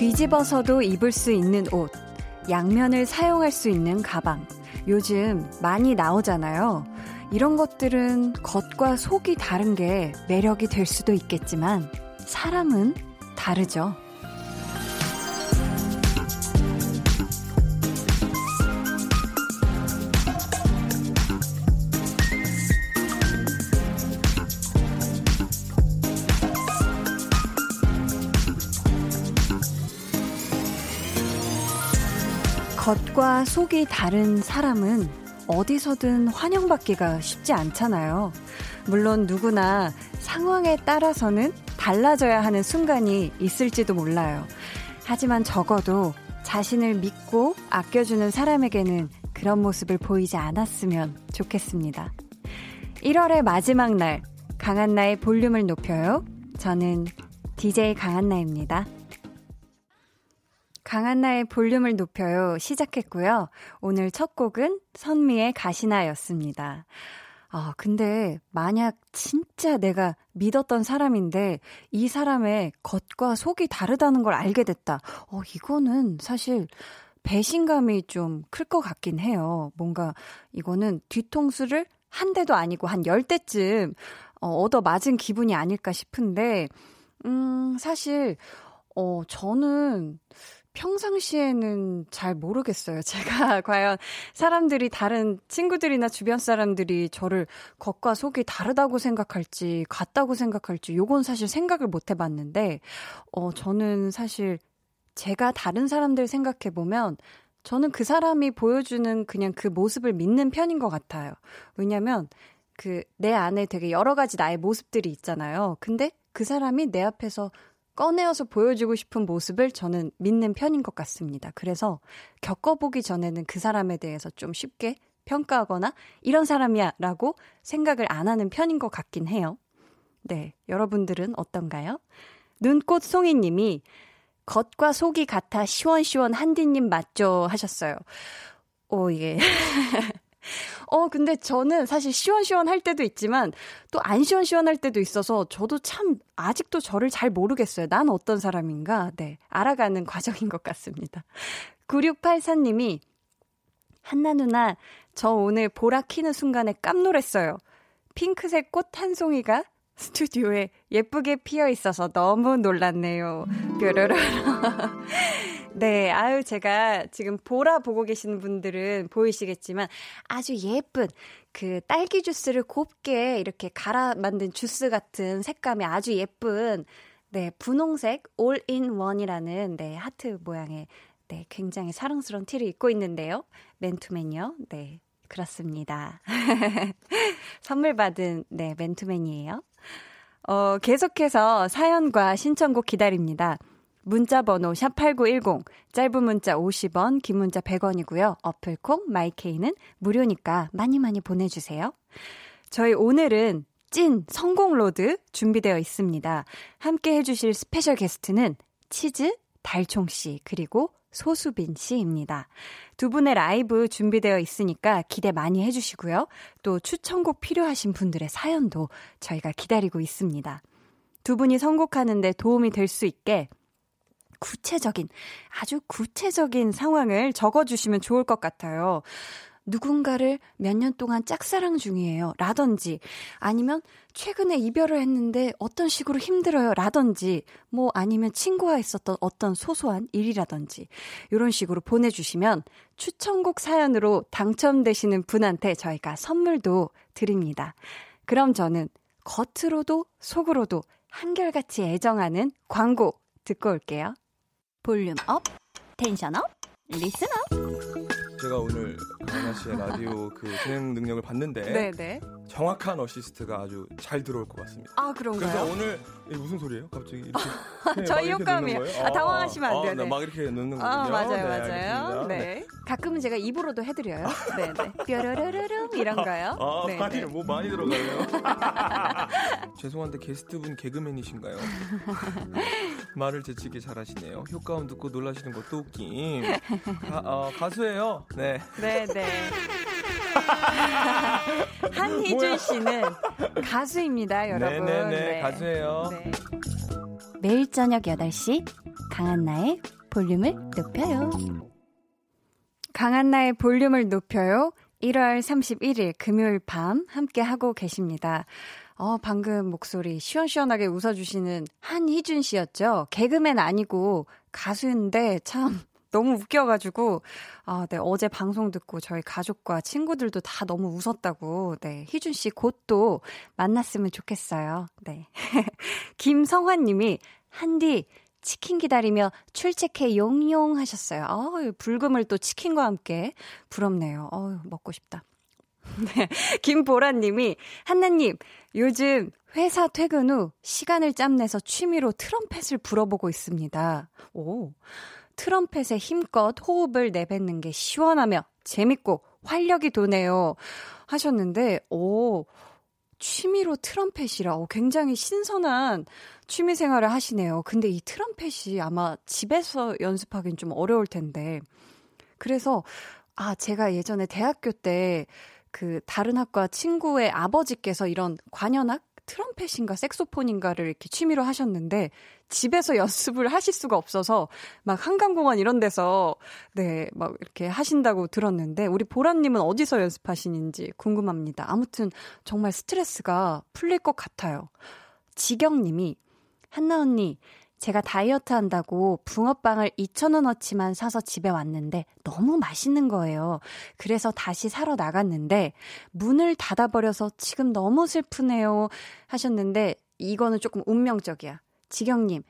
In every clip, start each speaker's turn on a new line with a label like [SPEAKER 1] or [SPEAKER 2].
[SPEAKER 1] 뒤집어서도 입을 수 있는 옷, 양면을 사용할 수 있는 가방. 요즘 많이 나오잖아요. 이런 것들은 겉과 속이 다른 게 매력이 될 수도 있겠지만, 사람은 다르죠. 겉과 속이 다른 사람은 어디서든 환영받기가 쉽지 않잖아요. 물론 누구나 상황에 따라서는 달라져야 하는 순간이 있을지도 몰라요. 하지만 적어도 자신을 믿고 아껴주는 사람에게는 그런 모습을 보이지 않았으면 좋겠습니다. 1월의 마지막 날, 강한나의 볼륨을 높여요. 저는 DJ 강한나입니다. 강한나의 볼륨을 높여요 시작했고요. 오늘 첫 곡은 선미의 가시나였습니다. 아, 근데 만약 진짜 내가 믿었던 사람인데 이 사람의 겉과 속이 다르다는 걸 알게 됐다. 어, 이거는 사실 배신감이 좀 클 것 같긴 해요. 뭔가 이거는 뒤통수를 한 대도 아니고 한 열 대쯤 어, 얻어 맞은 기분이 아닐까 싶은데, 음, 사실, 어, 저는 평상시에는 잘 모르겠어요. 제가 과연 사람들이 다른 친구들이나 주변 사람들이 저를 겉과 속이 다르다고 생각할지 같다고 생각할지 요건 사실 생각을 못 해봤는데 어 저는 사실 제가 다른 사람들 생각해 보면 저는 그 사람이 보여주는 그냥 그 모습을 믿는 편인 것 같아요. 왜냐면 그 내 안에 되게 여러 가지 나의 모습들이 있잖아요. 근데 그 사람이 내 앞에서 꺼내어서 보여주고 싶은 모습을 저는 믿는 편인 것 같습니다. 그래서 겪어보기 전에는 그 사람에 대해서 좀 쉽게 평가하거나 이런 사람이야 라고 생각을 안 하는 편인 것 같긴 해요. 네. 여러분들은 어떤가요? 눈꽃 송이님이 겉과 속이 같아 시원시원 한디님 맞죠? 하셨어요. 오, 예. 어, 근데 저는 사실 시원시원할 때도 있지만 또 안 시원시원할 때도 있어서 저도 참 아직도 저를 잘 모르겠어요. 난 어떤 사람인가? 네. 알아가는 과정인 것 같습니다. 9684님이 한나 누나, 저 오늘 보라 키는 순간에 깜놀했어요. 핑크색 꽃 한 송이가 스튜디오에 예쁘게 피어 있어서 너무 놀랐네요. 뾰로로. 네, 아유, 제가 지금 보라 보고 계시는 분들은 보이시겠지만 아주 예쁜 그 딸기 주스를 곱게 이렇게 갈아 만든 주스 같은 색감이 아주 예쁜 네, 분홍색 올인원이라는 네, 하트 모양의 네, 굉장히 사랑스러운 티를 입고 있는데요. 맨투맨이요. 네, 그렇습니다. 선물 받은 네, 맨투맨이에요. 어, 계속해서 사연과 신청곡 기다립니다. 문자 번호 샵8910 짧은 문자 50원 긴 문자 100원이고요. 어플콩 마이케이는 무료니까 많이 많이 보내주세요. 저희 오늘은 찐 성공 로드 준비되어 있습니다. 함께 해주실 special guest는 치즈 달총 씨 그리고 소수빈 씨입니다. 두 분의 라이브 준비되어 있으니까 기대 많이 해주시고요. 또 추천곡 필요하신 분들의 사연도 저희가 기다리고 있습니다. 두 분이 선곡하는데 도움이 될 수 있게 구체적인, 아주 구체적인 상황을 적어주시면 좋을 것 같아요. 누군가를 몇 년 동안 짝사랑 중이에요. 라든지, 아니면 최근에 이별을 했는데 어떤 식으로 힘들어요. 라든지, 뭐 아니면 친구와 있었던 어떤 소소한 일이라든지, 이런 식으로 보내주시면 추천곡 사연으로 당첨되시는 분한테 저희가 선물도 드립니다. 그럼 저는 겉으로도 속으로도 한결같이 애정하는 광고 듣고 올게요. volume up, tension up, listen up.
[SPEAKER 2] 제가 오늘 강하나 씨의 라디오 그 진행 능력을 봤는데 네네. 정확한 어시스트가 아주 잘 들어올 것 같습니다.
[SPEAKER 1] 아 그런가요?
[SPEAKER 2] 그래서 오늘 무슨 소리예요? 갑자기 이렇게
[SPEAKER 1] 저희 효과음이요. 아, 당황하시면 안 돼요.
[SPEAKER 2] 아, 네. 막 이렇게 넣는
[SPEAKER 1] 아,
[SPEAKER 2] 거군요.
[SPEAKER 1] 맞아요, 네, 맞아요. 네. 네. 가끔은 제가 입으로도 해드려요. 네, 네. 뾰로로로름 이런 거요.
[SPEAKER 2] 아, 네, 많이 네. 뭐 많이 들어가요. 죄송한데 게스트분 개그맨이신가요? 말을 재치게 잘하시네요. 효과음 듣고 놀라시는 것도 웃김. 가, 어, 가수예요. 네.
[SPEAKER 1] 네, 네. 한희준 씨는 가수입니다, 여러분.
[SPEAKER 2] 네네네, 네, 네, 가수예요. 네.
[SPEAKER 1] 매일 저녁 8시 강한나의 볼륨을 높여요. 강한나의 볼륨을 높여요. 1월 31일 금요일 밤 함께 하고 계십니다. 어, 방금 목소리 시원시원하게 웃어주시는 한희준 씨였죠? 개그맨 아니고 가수인데 참 너무 웃겨가지고, 아, 네, 어제 방송 듣고 저희 가족과 친구들도 다 너무 웃었다고, 네, 희준 씨 곧 또 만났으면 좋겠어요. 네. 김성환 님이, 한디, 치킨 기다리며 출첵해 용용 하셨어요. 어, 불금을 또 치킨과 함께 부럽네요. 어, 먹고 싶다. 네. 김보란 님이, 한나님, 요즘 회사 퇴근 후 시간을 짬내서 취미로 트럼펫을 불어보고 있습니다. 오. 트럼펫에 힘껏 호흡을 내뱉는 게 시원하며 재밌고 활력이 도네요. 하셨는데, 오, 취미로 트럼펫이라 오, 굉장히 신선한 취미 생활을 하시네요. 근데 이 트럼펫이 아마 집에서 연습하기는 좀 어려울 텐데. 그래서, 아, 제가 예전에 대학교 때 그 다른 학과 친구의 아버지께서 이런 관현악 트럼펫인가 색소폰인가를 이렇게 취미로 하셨는데 집에서 연습을 하실 수가 없어서 막 한강공원 이런 데서 네, 막 이렇게 하신다고 들었는데 우리 보라님은 어디서 연습하시는지 궁금합니다. 아무튼 정말 스트레스가 풀릴 것 같아요. 지경님이 한나 언니 제가 다이어트 한다고 붕어빵을 2,000원어치만 사서 집에 왔는데 너무 맛있는 거예요. 그래서 다시 사러 나갔는데 문을 닫아버려서 지금 너무 슬프네요. 하셨는데 이거는 조금 운명적이야. 지경님,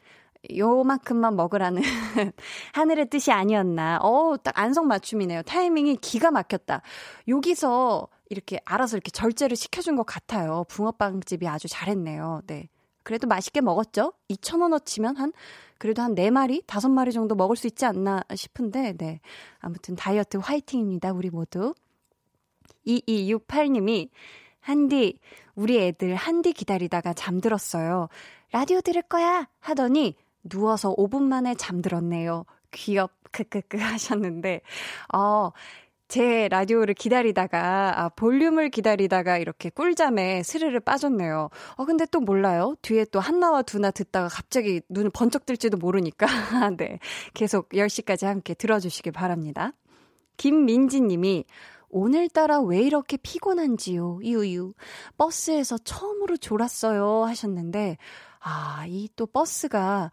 [SPEAKER 1] 요만큼만 먹으라는 하늘의 뜻이 아니었나. 어, 딱 안성맞춤이네요. 타이밍이 기가 막혔다. 여기서 이렇게 알아서 이렇게 절제를 시켜준 것 같아요. 붕어빵집이 아주 잘했네요. 네. 그래도 맛있게 먹었죠? 2,000원어치면 한, 그래도 한 4마리, 5마리 정도 먹을 수 있지 않나 싶은데, 네. 아무튼 다이어트 화이팅입니다, 우리 모두. 2268님이, 한디, 우리 애들 한디 기다리다가 잠들었어요. 라디오 들을 거야! 하더니, 누워서 5분 만에 잠들었네요. 귀엽, 크크크 하셨는데, 어, 제 라디오를 기다리다가, 아, 볼륨을 기다리다가 이렇게 꿀잠에 스르르 빠졌네요. 어, 근데 또 몰라요. 뒤에 또 한나와 두나 듣다가 갑자기 눈을 번쩍 뜰지도 모르니까. 네. 계속 10시까지 함께 들어주시길 바랍니다. 김민지 님이, 오늘따라 왜 이렇게 피곤한지요, 유유. 버스에서 처음으로 졸았어요. 하셨는데, 아, 이 또 버스가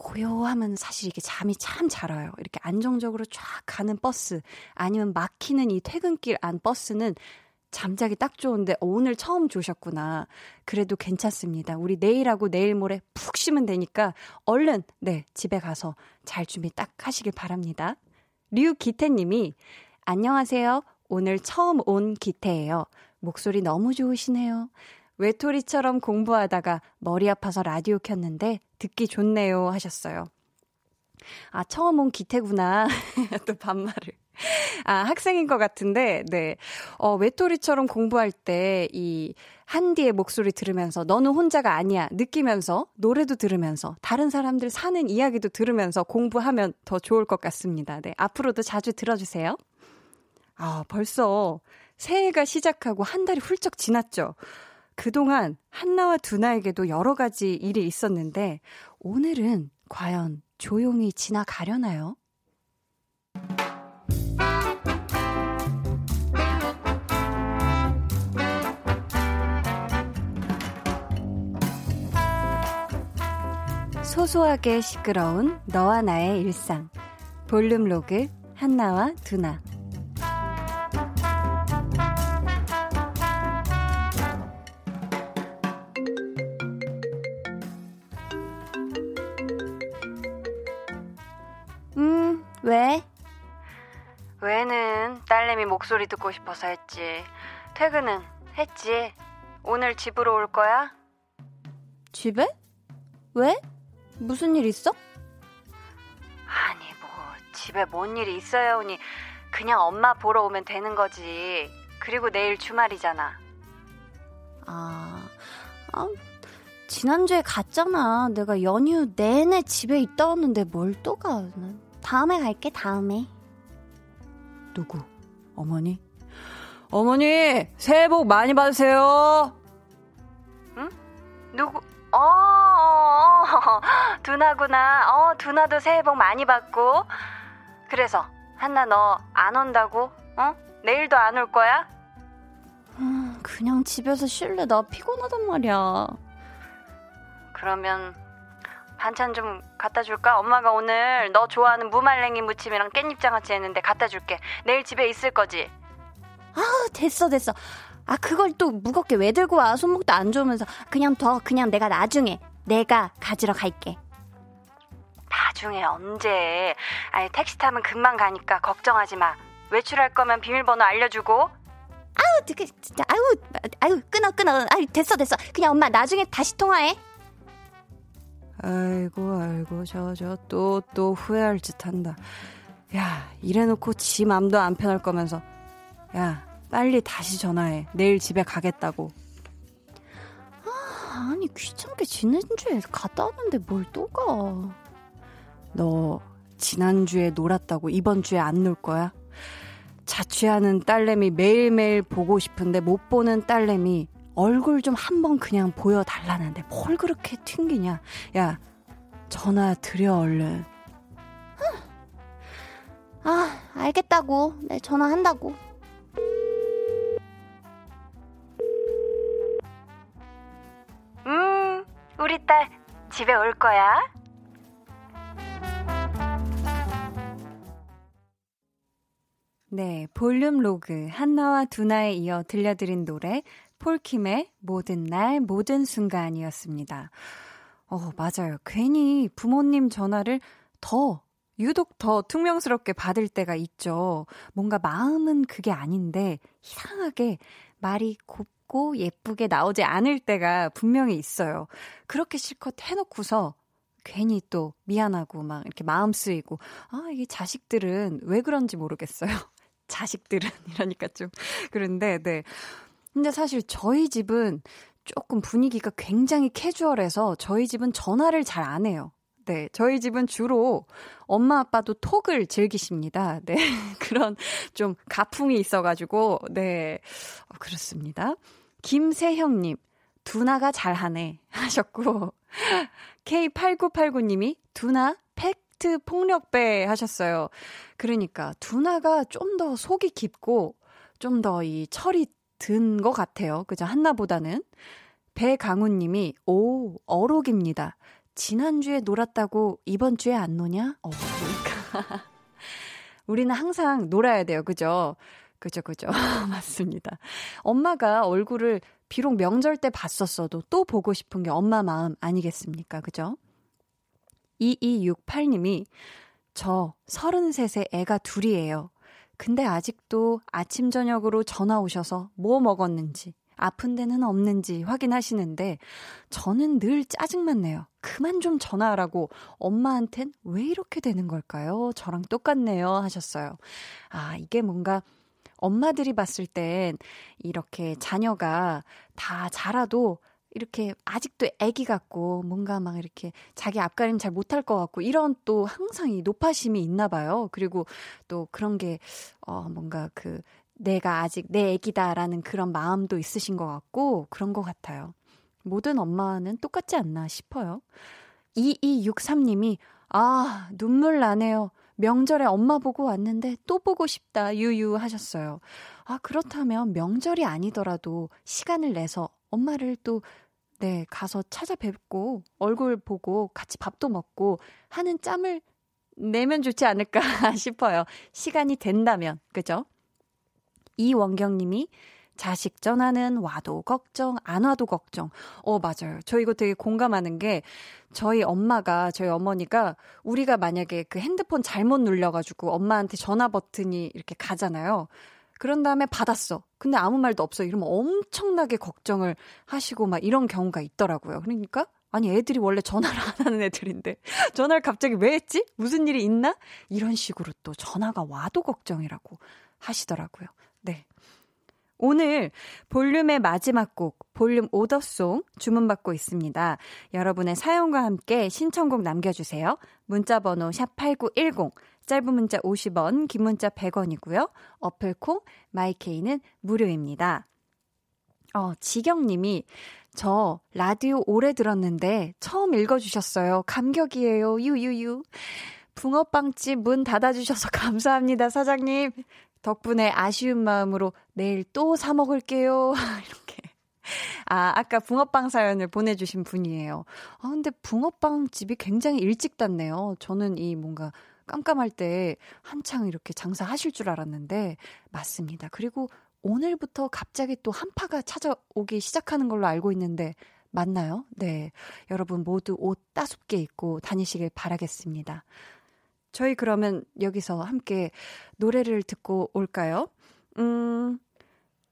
[SPEAKER 1] 고요하면 사실 이게 잠이 참 잘 와요. 이렇게 안정적으로 쫙 가는 버스 아니면 막히는 이 퇴근길 안 버스는 잠자기 딱 좋은데 어, 오늘 처음 조셨구나. 그래도 괜찮습니다. 우리 내일하고 내일 모레 푹 쉬면 되니까 얼른 네 집에 가서 잘 준비 딱 하시길 바랍니다. 류기태님이 안녕하세요. 오늘 처음 온 기태예요. 목소리 너무 좋으시네요. 외톨이처럼 공부하다가 머리 아파서 라디오 켰는데 듣기 좋네요 하셨어요. 아, 처음 온 기태구나. 또 반말을. 아, 학생인 것 같은데, 네. 어, 외톨이처럼 공부할 때, 이, 한디의 목소리 들으면서, 너는 혼자가 아니야. 느끼면서, 노래도 들으면서, 다른 사람들 사는 이야기도 들으면서 공부하면 더 좋을 것 같습니다. 네. 앞으로도 자주 들어주세요. 아, 벌써 새해가 시작하고 한 달이 훌쩍 지났죠. 그동안 한나와 두나에게도 여러 가지 일이 있었는데 오늘은 과연 조용히 지나가려나요? 소소하게 시끄러운 너와 나의 일상 볼륨 로그 한나와 두나 왜? 왜는 딸내미 목소리 듣고 싶어서 했지. 퇴근은 했지. 오늘 집으로 올 거야? 집에? 왜? 무슨 일 있어? 아니, 뭐, 집에 뭔 일이 있어야 오니, 그냥 엄마 보러 오면 되는 거지. 그리고 내일 주말이잖아. 아, 아 지난주에 갔잖아. 내가 연휴 내내 집에 있다 왔는데 뭘 또 가. 다음에 갈게, 다음에. 누구? 어머니? 어머니, 새해 복 많이 받으세요. 응? 누구? 어, 어, 어. 두나구나. 어, 두나도 새해 복 많이 받고. 그래서, 한나 너 안 온다고? 어? 내일도 안 올 거야? 음, 그냥 집에서 쉴래. 나 피곤하단 말이야. 그러면, 반찬 좀 갖다 줄까? 엄마가 오늘 너 좋아하는 무말랭이 무침이랑 깻잎 장아찌 했는데 갖다 줄게. 내일 집에 있을 거지? 아, 됐어, 됐어. 아, 그걸 또 무겁게 왜 들고 와? 손목도 안 좋으면서. 그냥 더, 그냥 내가 나중에, 내가 가지러 갈게. 나중에 언제? 아니, 택시 타면 금방 가니까 걱정하지 마. 외출할 거면 비밀번호 알려주고. 아우, 그, 진짜, 아유, 아유, 끊어, 끊어. 아유, 됐어, 됐어. 그냥 엄마 나중에 다시 통화해. 아이고, 아이고, 저, 저, 또, 또 후회할 짓 한다. 야, 이래놓고 지 맘도 안 편할 거면서. 야, 빨리 다시 전화해. 내일 집에 가겠다고. 아, 아니 귀찮게 지난주에 갔다 왔는데 뭘 또 가. 너 지난주에 놀았다고 이번 주에 안 놀 거야? 자취하는 딸내미 매일매일 보고 싶은데 못 보는 딸내미 얼굴 좀 한번 그냥 보여달라는데 뭘 그렇게 튕기냐. 야, 전화 드려 얼른. 아, 알겠다고. 내 네, 전화한다고. 우리 딸 집에 올 거야. 네, 볼륨 로그 한나와 두나에 이어 들려드린 노래 폴킴의 모든 날 모든 순간이었습니다. 어, 맞아요. 괜히 부모님 전화를 더 유독 더 퉁명스럽게 받을 때가 있죠. 뭔가 마음은 그게 아닌데 이상하게 말이 곱 예쁘고 예쁘게 나오지 않을 때가 분명히 있어요. 그렇게 실컷 해놓고서 괜히 또 미안하고 막 이렇게 마음 쓰이고 아 이게 자식들은 왜 그런지 모르겠어요. 자식들은 이러니까 좀 그런데 네. 근데 사실 저희 집은 조금 분위기가 굉장히 캐주얼해서 저희 집은 전화를 잘 안 해요. 네, 저희 집은 주로 엄마 아빠도 톡을 즐기십니다. 네, 그런 좀 가풍이 있어가지고, 네, 어, 그렇습니다. 김세형님, 두나가 잘하네 하셨고, K8989님이 두나 팩트 폭력배 하셨어요. 그러니까 두나가 좀 더 속이 깊고 좀 더 이 철이 든 것 같아요. 그죠? 한나보다는. 배강훈님이 오 어록입니다. 지난주에 놀았다고 이번 주에 안 노냐? 어, 그러니까. 우리는 항상 놀아야 돼요. 그죠? 그죠, 그죠. 맞습니다. 엄마가 얼굴을 비록 명절 때 봤었어도 또 보고 싶은 게 엄마 마음 아니겠습니까? 그죠? 2268님이 저 33세 애가 둘이에요. 근데 아직도 아침, 저녁으로 전화 오셔서 뭐 먹었는지, 아픈 데는 없는지 확인하시는데 저는 늘 짜증만 내요. 그만 좀 전화하라고 엄마한텐 왜 이렇게 되는 걸까요? 저랑 똑같네요 하셨어요. 아, 이게 뭔가 엄마들이 봤을 땐 이렇게 자녀가 다 자라도 이렇게 아직도 아기 같고 뭔가 막 이렇게 자기 앞가림 잘 못할 것 같고 이런 또 항상 이 노파심이 있나 봐요. 그리고 또 그런 게 어 뭔가 그 내가 아직 내 아기다라는 그런 마음도 있으신 것 같고 그런 것 같아요. 모든 엄마는 똑같지 않나 싶어요. 2263님이 아 눈물 나네요. 명절에 엄마 보고 왔는데 또 보고 싶다, 유유 하셨어요. 아, 그렇다면 명절이 아니더라도 시간을 내서 엄마를 또, 네, 가서 찾아뵙고, 얼굴 보고, 같이 밥도 먹고 하는 짬을 내면 좋지 않을까 싶어요. 시간이 된다면, 그죠? 이원경 님이 자식 전화는 와도 걱정, 안 와도 걱정. 어, 맞아요. 저 이거 되게 공감하는 게 저희 엄마가, 저희 어머니가 우리가 만약에 그 핸드폰 잘못 눌려가지고 엄마한테 전화 버튼이 이렇게 가잖아요. 그런 다음에 받았어. 근데 아무 말도 없어. 이러면 엄청나게 걱정을 하시고 막 이런 경우가 있더라고요. 그러니까 아니 애들이 원래 전화를 안 하는 애들인데 전화를 갑자기 왜 했지? 무슨 일이 있나? 이런 식으로 또 전화가 와도 걱정이라고 하시더라고요. 네. 오늘 볼륨의 마지막 곡, 볼륨 오더송 주문받고 있습니다. 여러분의 사연과 함께 신청곡 남겨주세요. 문자번호 샵8910, 짧은 문자 50원, 긴 문자 100원이고요. 어플콩, 마이케이는 무료입니다. 어, 지경님이 저 라디오 오래 들었는데 처음 읽어주셨어요. 감격이에요. 유유유. 붕어빵집 문 닫아주셔서 감사합니다, 사장님. 덕분에 아쉬운 마음으로 내일 또 사먹을게요. 이렇게. 아, 아까 붕어빵 사연을 보내주신 분이에요. 아, 근데 붕어빵 집이 굉장히 일찍 닫네요. 저는 이 뭔가 깜깜할 때 한창 이렇게 장사하실 줄 알았는데, 맞습니다. 그리고 오늘부터 갑자기 또 한파가 찾아오기 시작하는 걸로 알고 있는데, 맞나요? 네. 여러분 모두 옷 따숩게 입고 다니시길 바라겠습니다. 저희 그러면 여기서 함께 노래를 듣고 올까요? 음,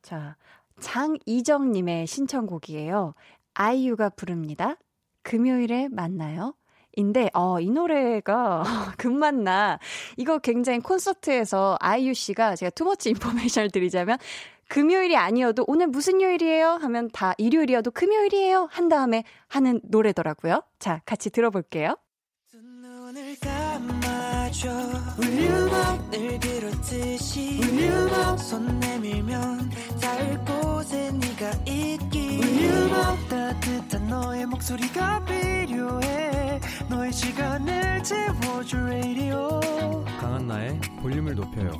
[SPEAKER 1] 자, 장이정님의 신청곡이에요. 아이유가 부릅니다. 금요일에 만나요. 인데, 어, 이 노래가, 금만나. 이거 굉장히 콘서트에서 아이유 씨가 제가 투머치 인포메이션을 드리자면, 금요일이 아니어도 오늘 무슨 요일이에요? 하면 다 일요일이어도 금요일이에요? 한 다음에 하는 노래더라고요. 자, 같이 들어볼게요. 줘 Will you 늘 그렇듯이 you 손 내밀면 닿을 곳에 네가 있기. you 따뜻한 너의 목소리가 필요해. 너의 시간을 채워줄 radio.
[SPEAKER 3] 강한나의 볼륨을 높여요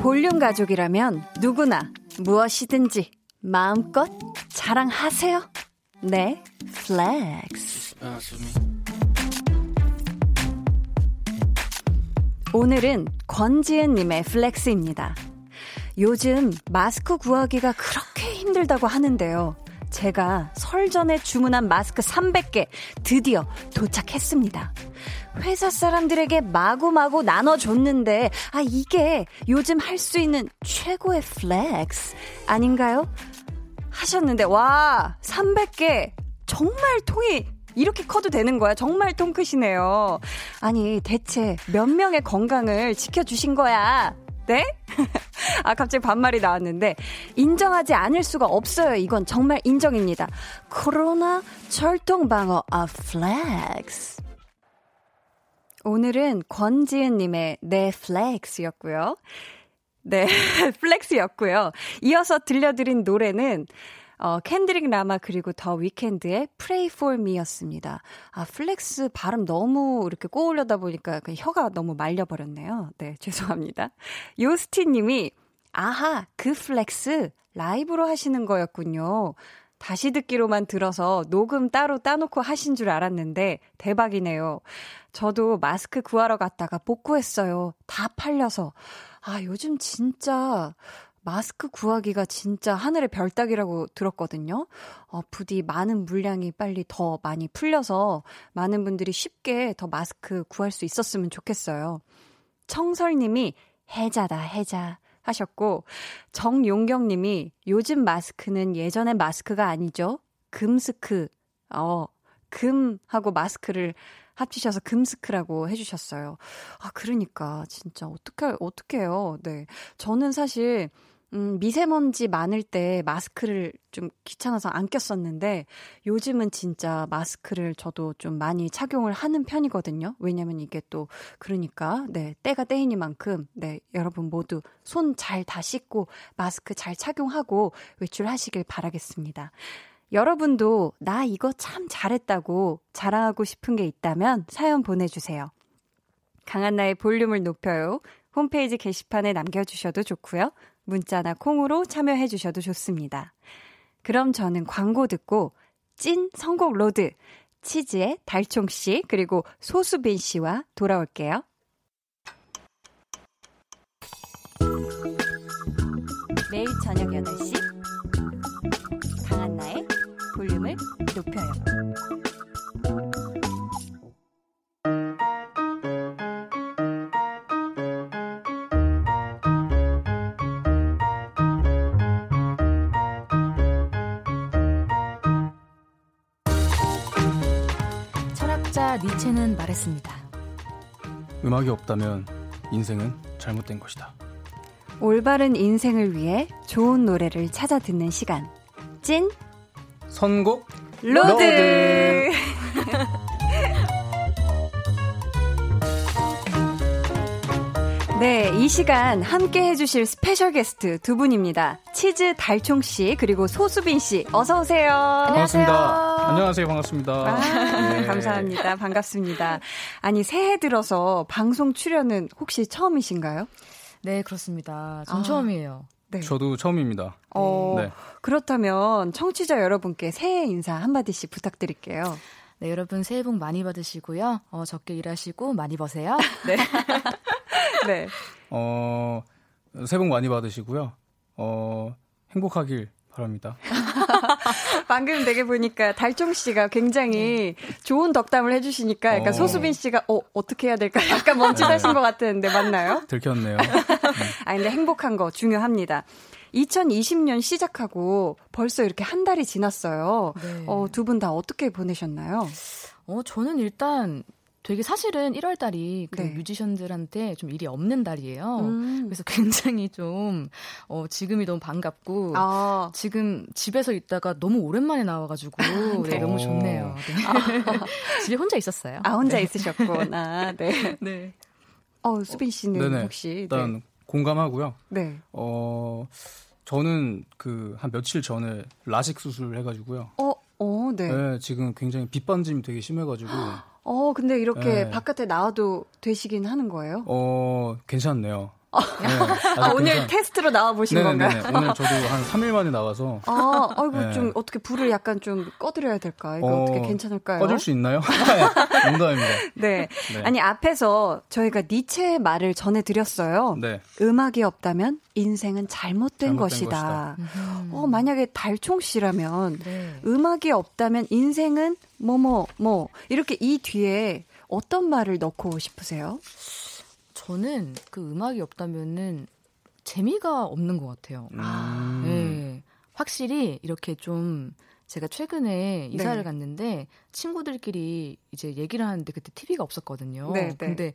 [SPEAKER 1] 볼륨 가족이라면 누구나 무엇이든지 마음껏 자랑하세요. 네, flex. 오늘은 권지은님의 flex입니다. 요즘 마스크 구하기가 그렇게 힘들다고 하는데요. 제가 설 전에 주문한 마스크 300개 드디어 도착했습니다. 회사 사람들에게 마구마구 나눠줬는데, 아, 이게 요즘 할 수 있는 최고의 flex 아닌가요? 하셨는데, 와, 300개. 정말 통이 이렇게 커도 되는 거야. 정말 통 크시네요. 아니, 대체 몇 명의 건강을 지켜주신 거야? 네? 아, 갑자기 반말이 나왔는데, 인정하지 않을 수가 없어요. 이건 정말 인정입니다. 코로나 철통방어, 아, flex. 오늘은 권지은님의 내 flex였고요. 네, flex였고요. 이어서 들려드린 노래는 어, 켄드릭 라마 그리고 더 위켄드의 Pray for Me였습니다. 아, flex 발음 너무 이렇게 꼬으려다 보니까 그 혀가 너무 말려버렸네요. 네, 죄송합니다. 요스티 님이 아하, 그 flex 라이브로 하시는 거였군요. 다시 듣기로만 들어서 녹음 따로 따놓고 하신 줄 알았는데 대박이네요. 저도 마스크 구하러 갔다가 복구했어요. 다 팔려서. 아, 요즘 진짜 마스크 구하기가 진짜 하늘의 별 따기라고 들었거든요. 어, 부디 많은 물량이 빨리 더 많이 풀려서 많은 분들이 쉽게 더 마스크 구할 수 있었으면 좋겠어요. 청설님이 해자다, 해자. 하셨고, 정용경 님이 요즘 마스크는 예전의 마스크가 아니죠. 금스크. 어, 금하고 마스크를 합치셔서 금스크라고 해주셨어요. 아, 그러니까, 진짜, 어떡해, 어떡해요. 네. 저는 사실, 음, 미세먼지 많을 때 마스크를 좀 귀찮아서 안 꼈었는데 요즘은 진짜 마스크를 저도 좀 많이 착용을 하는 편이거든요. 왜냐면 이게 또 그러니까 네, 때가 때이니만큼 네, 여러분 모두 손 잘 다 씻고 마스크 잘 착용하고 외출하시길 바라겠습니다. 여러분도 나 이거 참 잘했다고 자랑하고 싶은 게 있다면 사연 보내주세요. 강한나의 볼륨을 높여요. 홈페이지 게시판에 남겨주셔도 좋고요. 문자나 콩으로 참여해 주셔도 좋습니다. 그럼 저는 광고 듣고 찐 선곡 로드 치즈의 달총 씨 그리고 소수빈 씨와 돌아올게요. 매일 저녁 8시 강한나의 볼륨을 높여요. 니체는 말했습니다.
[SPEAKER 3] 음악이 없다면 인생은 잘못된 것이다.
[SPEAKER 1] 올바른 인생을 위해 좋은 노래를 찾아 듣는 시간. 찐
[SPEAKER 3] 선곡
[SPEAKER 1] 로드. 로드. 네, 이 시간 함께 해주실 special guest 두 분입니다. 치즈 달총 씨 그리고 소수빈 씨, 어서 오세요.
[SPEAKER 3] 반갑습니다. 안녕하세요, 반갑습니다.
[SPEAKER 1] 아, 네. 감사합니다. 반갑습니다. 아니 새해 들어서 방송 출연은 혹시 처음이신가요?
[SPEAKER 4] 네, 그렇습니다. 전 아, 처음이에요.
[SPEAKER 3] 네. 저도 처음입니다.
[SPEAKER 1] 어, 네. 그렇다면 청취자 여러분께 새해 인사 한마디씩 부탁드릴게요.
[SPEAKER 4] 네, 여러분 새해 복 많이 받으시고요. 어, 적게 일하시고 많이 버세요. 네.
[SPEAKER 3] 네. 어, 새해 복 많이 받으시고요. 어, 행복하길 바랍니다.
[SPEAKER 1] 방금 되게 보니까 달종 씨가 굉장히 좋은 덕담을 해주시니까 약간 어. 소수빈 씨가 어 어떻게 해야 될까 약간 멈칫하신 네. 것 같았는데 맞나요?
[SPEAKER 3] 들켰네요.
[SPEAKER 1] 아 근데 행복한 거 중요합니다. 2020년 시작하고 벌써 이렇게 한 달이 지났어요. 네. 어, 두 분 다 어떻게 보내셨나요?
[SPEAKER 4] 어, 저는 일단 되게 사실은 1월 달이 그 네. 뮤지션들한테 좀 일이 없는 달이에요. 음. 그래서 굉장히 좀, 어, 지금이 너무 반갑고, 아. 지금 집에서 있다가 너무 오랜만에 나와가지고, 네. 네, 너무 좋네요. 네. 아. 집에 혼자 있었어요.
[SPEAKER 1] 아, 혼자 네. 있으셨구나. 네. 네. 어, 수빈 씨는 네네. 혹시.
[SPEAKER 3] 일단 네. 공감하고요. 네. 어, 저는 그 한 며칠 전에 라식 수술을 해가지고요.
[SPEAKER 1] 어, 어, 네. 네
[SPEAKER 3] 지금 굉장히 빗반짐이 되게 심해가지고.
[SPEAKER 1] 어, 근데 이렇게 네. 바깥에 나와도 되시긴 하는 거예요?
[SPEAKER 3] 어, 괜찮네요.
[SPEAKER 1] 네, 아, 오늘 괜찮... 테스트로 나와 보신 네네네. 건가요?
[SPEAKER 3] 오늘 저도 한 3일 만에 나와서.
[SPEAKER 1] 아, 아이고 네. 좀 어떻게 불을 약간 좀 꺼드려야 될까? 이거 어, 떻게 괜찮을까요?
[SPEAKER 3] 꺼줄 수 있나요? 농담입니다.
[SPEAKER 1] 네. 네. 아니 앞에서 저희가 니체의 말을 전해드렸어요. 네. 음악이 없다면 인생은 잘못된, 잘못된 것이다. 것이다. 어, 만약에 달총 씨라면 네. 음악이 없다면 인생은 뭐뭐 뭐 이렇게 이 뒤에 어떤 말을 넣고 싶으세요?
[SPEAKER 4] 저는 그 음악이 없다면은 재미가 없는 것 같아요. 아. 네. 확실히 이렇게 좀 제가 최근에 이사를 네. 갔는데 친구들끼리 이제 얘기를 하는데 그때 TV가 없었거든요. 네, 네. 근데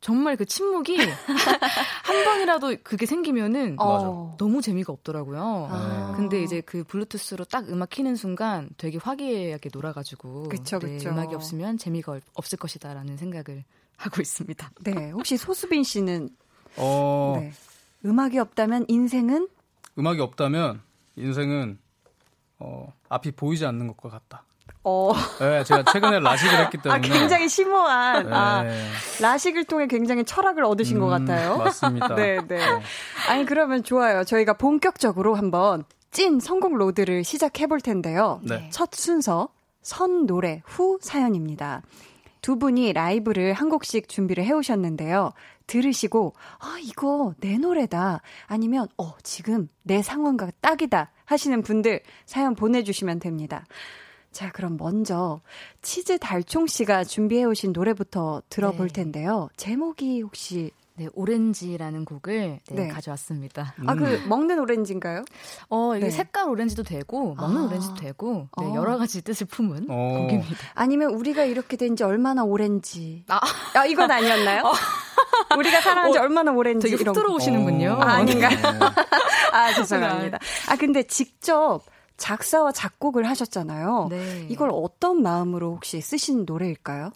[SPEAKER 4] 정말 그 침묵이 한 번이라도 그게 생기면은 어. 너무 재미가 없더라고요. 아. 근데 이제 그 블루투스로 딱 음악 키는 순간 되게 화기애애하게 놀아가지고 그쵸, 네, 그쵸. 음악이 없으면 재미가 없을 것이다라는 생각을 하고 있습니다.
[SPEAKER 1] 네, 혹시 소수빈 씨는 어... 네. 음악이 없다면 인생은
[SPEAKER 3] 음악이 없다면 인생은 어, 앞이 보이지 않는 것과 같다. 어. 네, 제가 최근에 라식을 했기 아, 때문에.
[SPEAKER 1] 아, 굉장히 심오한. 네. 아, 라식을 통해 굉장히 철학을 얻으신 음, 것 같아요.
[SPEAKER 3] 맞습니다.
[SPEAKER 1] 네, 네. 아니, 그러면 좋아요. 저희가 본격적으로 한번 찐 성공 로드를 시작해 볼 텐데요. 네. 첫 순서, 선 노래 후 사연입니다. 두 분이 라이브를 한 곡씩 준비를 해오셨는데요. 들으시고, 아, 이거 내 노래다. 아니면, 어, 지금 내 상황과 딱이다. 하시는 분들 사연 보내주시면 됩니다. 자, 그럼 먼저 치즈 달총 씨가 준비해 오신 노래부터 들어볼 네. 텐데요. 제목이 혹시
[SPEAKER 4] 네, 오렌지라는 곡을 네, 네. 가져왔습니다.
[SPEAKER 1] 아, 그 음. 먹는 오렌지인가요?
[SPEAKER 4] 어, 이게 네. 색깔 오렌지도 되고 먹는 아. 오렌지도 되고 네, 어. 여러 가지 뜻을 품은 어. 곡입니다.
[SPEAKER 1] 아니면 우리가 이렇게 된 지 얼마나 오렌지. 아, 아 이건 아니었나요? 어. 우리가 살아난 지 어, 얼마나 오렌지
[SPEAKER 4] 되게 훅 들어오시는군요.
[SPEAKER 1] 아, 아닌가요? 네. 아, 죄송합니다. 아, 근데 직접 작사와 작곡을 하셨잖아요. 네. 이걸 어떤 마음으로 혹시 쓰신 노래일까요?